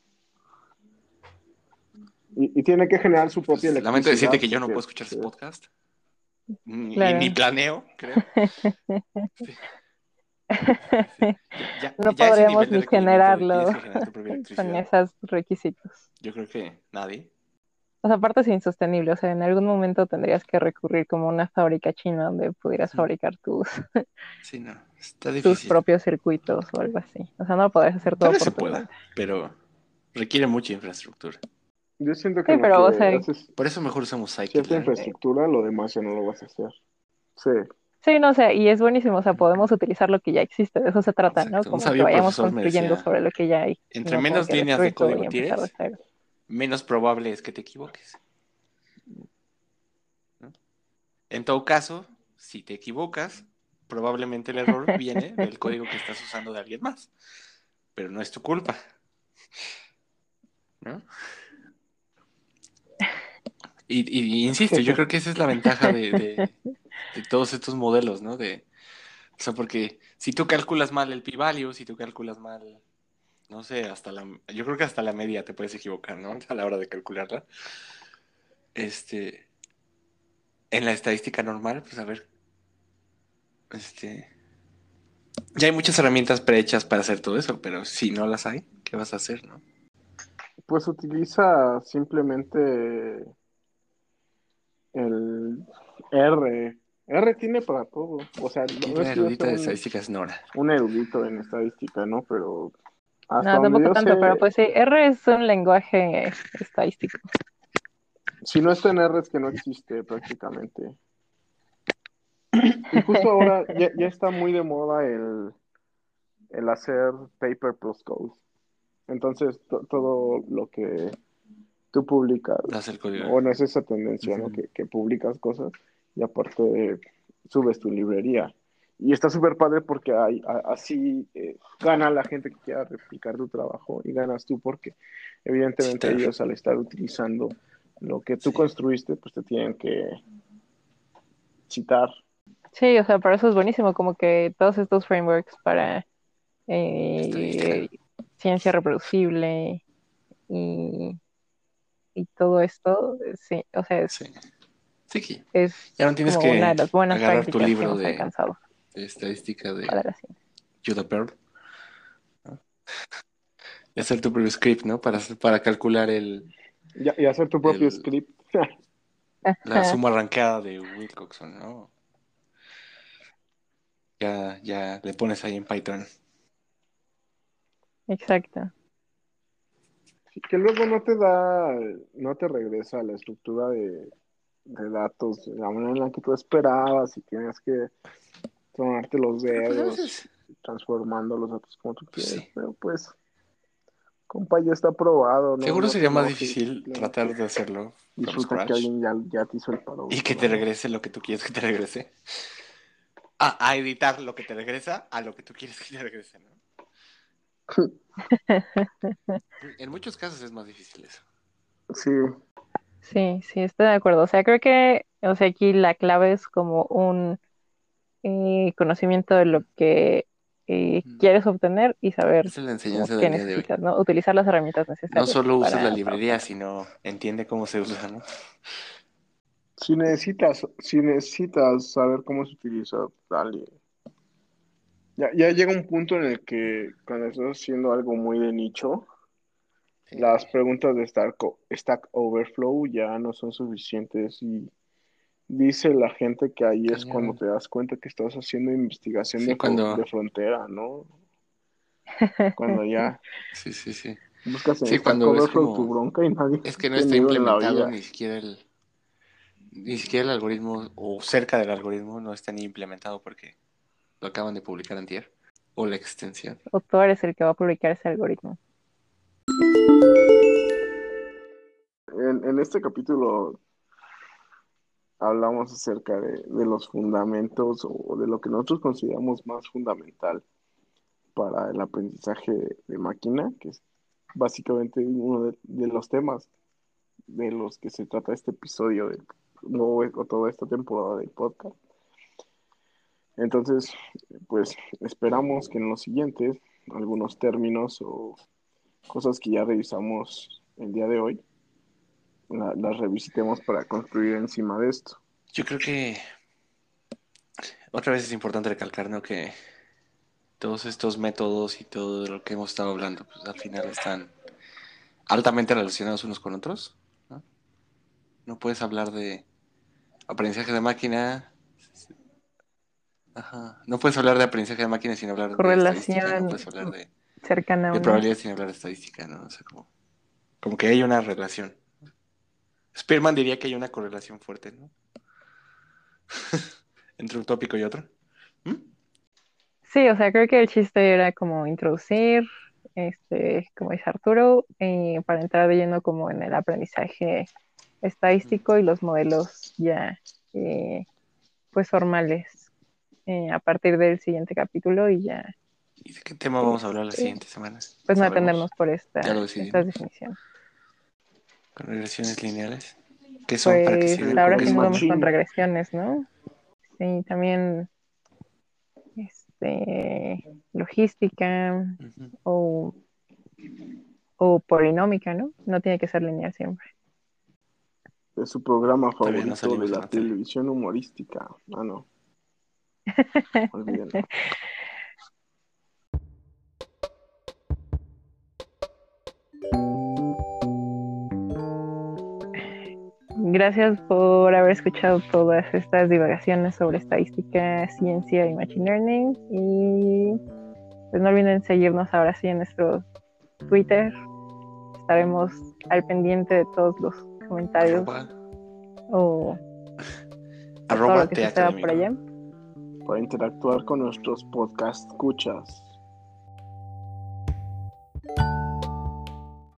Y, y tiene que generar su Pues, propia lamento decirte que yo no puedo escuchar ese pues, podcast. Ni, Claro. ni planeo, creo. Sí. Ya, no ya de ni generarlo con esos requisitos. Yo creo que nadie. O sea, aparte es insostenible, o sea, en algún momento tendrías que recurrir como a una fábrica china donde pudieras fabricar tus, Sí, no. Está tus propios circuitos o algo así. O sea, no lo podrías hacer todo Tal vez por se tu pueda, cuenta. pero requiere mucha infraestructura. Yo siento que Sí, lo pero, o que sea, haces Por eso mejor usamos cierta Scikit-learn. infraestructura, lo demás ya no lo vas a hacer. Sí, Sí, no sé, y es buenísimo, o sea, podemos utilizar lo que ya existe, de eso se trata, ¿no? Exacto. Como que vayamos construyendo decía, sobre lo que ya hay. entre no menos líneas de código tienes, menos probable es que te equivoques. ¿No? En todo caso, si te equivocas, probablemente el error viene del código que estás usando de alguien más, pero no es tu culpa. ¿No? Y, y- y insisto, yo creo que esa es la ventaja de, de- de todos estos modelos, ¿no? De, o sea, porque si tú calculas mal el p-value, si tú calculas mal, no sé, hasta la, yo creo que hasta la media te puedes equivocar, ¿no? A la hora de calcularla. Este, en la estadística normal, pues a ver, este, ya hay muchas herramientas prehechas para hacer todo eso, pero si no las hay, ¿qué vas a hacer, no? Pues utiliza simplemente el R. R tiene para todo. O sea, no yo erudita de un, estadística es Nora. un erudito en estadística, ¿no? Pero hasta No, tampoco tanto, sé, pero pues sí, R es un lenguaje estadístico. si no está en R es que no existe prácticamente. Y justo ahora ya, ya está muy de moda el, el hacer paper plus code. Entonces, to- todo lo que tú publicas, código. bueno, es esa tendencia, ¿no? Que, que publicas cosas y aparte subes tu librería. Y está súper padre porque hay, a- así eh, gana la gente que quiera replicar tu trabajo y ganas tú porque evidentemente ellos al estar utilizando lo que tú Sí. construiste, pues te tienen que citar. Sí, o sea, para eso es buenísimo, como que todos estos frameworks para eh, ciencia reproducible y, y todo esto, sí, o sea, es, Sí. Sí, que es Ya no tienes como que una de las buenas agarrar tu libro de- alcanzado de estadística de. Judah Pearl. ¿no? Y hacer tu propio script, ¿no? Para, para calcular el, Y, y hacer tu propio El- script. la suma arrancada de Wilcoxon, ¿no? Ya, ya le pones ahí en Python. Exacto. que luego no te da, no te regresa a la estructura de, de datos de la manera en la que tú esperabas y tienes que tronarte los pues, dedos transformando los datos como tú quieres. sí. Pero pues, compa, ya está probado. ¿no? Seguro No sería más difícil tratar de hacerlo Disfruta que alguien ya, ya te hizo el paro. y que te regrese lo que tú quieres que te regrese. A, a editar lo que te regresa a lo que tú quieres que te regrese, ¿no? En muchos casos es más difícil eso. Sí, Sí, sí, estoy de acuerdo. O sea, creo que, o sea, aquí la clave es como un eh, conocimiento de lo que eh, Mm. quieres obtener y saber Esa es la como enseñanza qué del día de hoy. necesitas, ¿no? Utilizar las herramientas No necesarias solo usa para- la para librería, obtener. sino entiende cómo se usa, ¿no? si necesitas, si necesitas saber cómo se utiliza, dale. Ya, ya llega un punto en el que cuando estás haciendo algo muy de nicho. Las preguntas de Stack, Stack Overflow ya no son suficientes y dice la gente que ahí es Cañón. cuando te das cuenta que estás haciendo investigación Sí, de, cuando- de frontera, ¿no? Cuando ya Sí, sí, sí. buscas en Sí, Stack cuando ves Overflow como- tu bronca y nadie Es que no está implementado ni siquiera el ni siquiera el algoritmo o cerca del algoritmo no está ni implementado porque lo acaban de publicar antier o la extensión. O tú eres el que va a publicar ese algoritmo. En, este capítulo hablamos acerca de, los fundamentos o de lo que nosotros consideramos más fundamental para el aprendizaje de, máquina, que es básicamente uno de, los temas de los que se trata este episodio de, no, o toda esta temporada del podcast. Entonces, pues esperamos que en los siguientes algunos términos o cosas que ya revisamos el día de hoy la- las revisitemos para construir encima de esto. Yo creo que otra vez es importante recalcar, ¿no? Que todos estos métodos y todo lo que hemos estado hablando, pues al final están altamente relacionados unos con otros, ¿no? No puedes hablar de aprendizaje de máquina. Ajá. No puedes hablar de aprendizaje de máquina sin hablar de no puedes hablar de, Cercana a una. probabilidad sin hablar de estadística, ¿no? O sea, como, como que hay una relación. Spearman diría que hay una correlación fuerte, ¿no? Entre un tópico y otro. ¿Mm? Sí, o sea, creo que el chiste era como introducir, este, como dice Arturo, eh, para entrar de lleno como en el aprendizaje estadístico y los modelos ya, eh, pues formales, eh, a partir del siguiente capítulo y ya, ¿Y de qué tema vamos a hablar la Este, siguiente semana? pues no atendernos por esta, estas definiciones. Con regresiones lineales. ¿Qué son para que Pues ahora sí vamos con regresiones, ¿no? Sí, también este, logística o, o polinómica, ¿no? No tiene que ser lineal siempre. Es su programa no favorito de la la tele. televisión humorística. Ah, no. Gracias por haber escuchado todas estas divagaciones sobre estadística, ciencia y machine learning. Y pues no olviden seguirnos ahora sí en nuestro Twitter. Estaremos al pendiente de todos los comentarios Arroba, o todo arroba lo que de por allá. Para interactuar con nuestros podcast escuchas.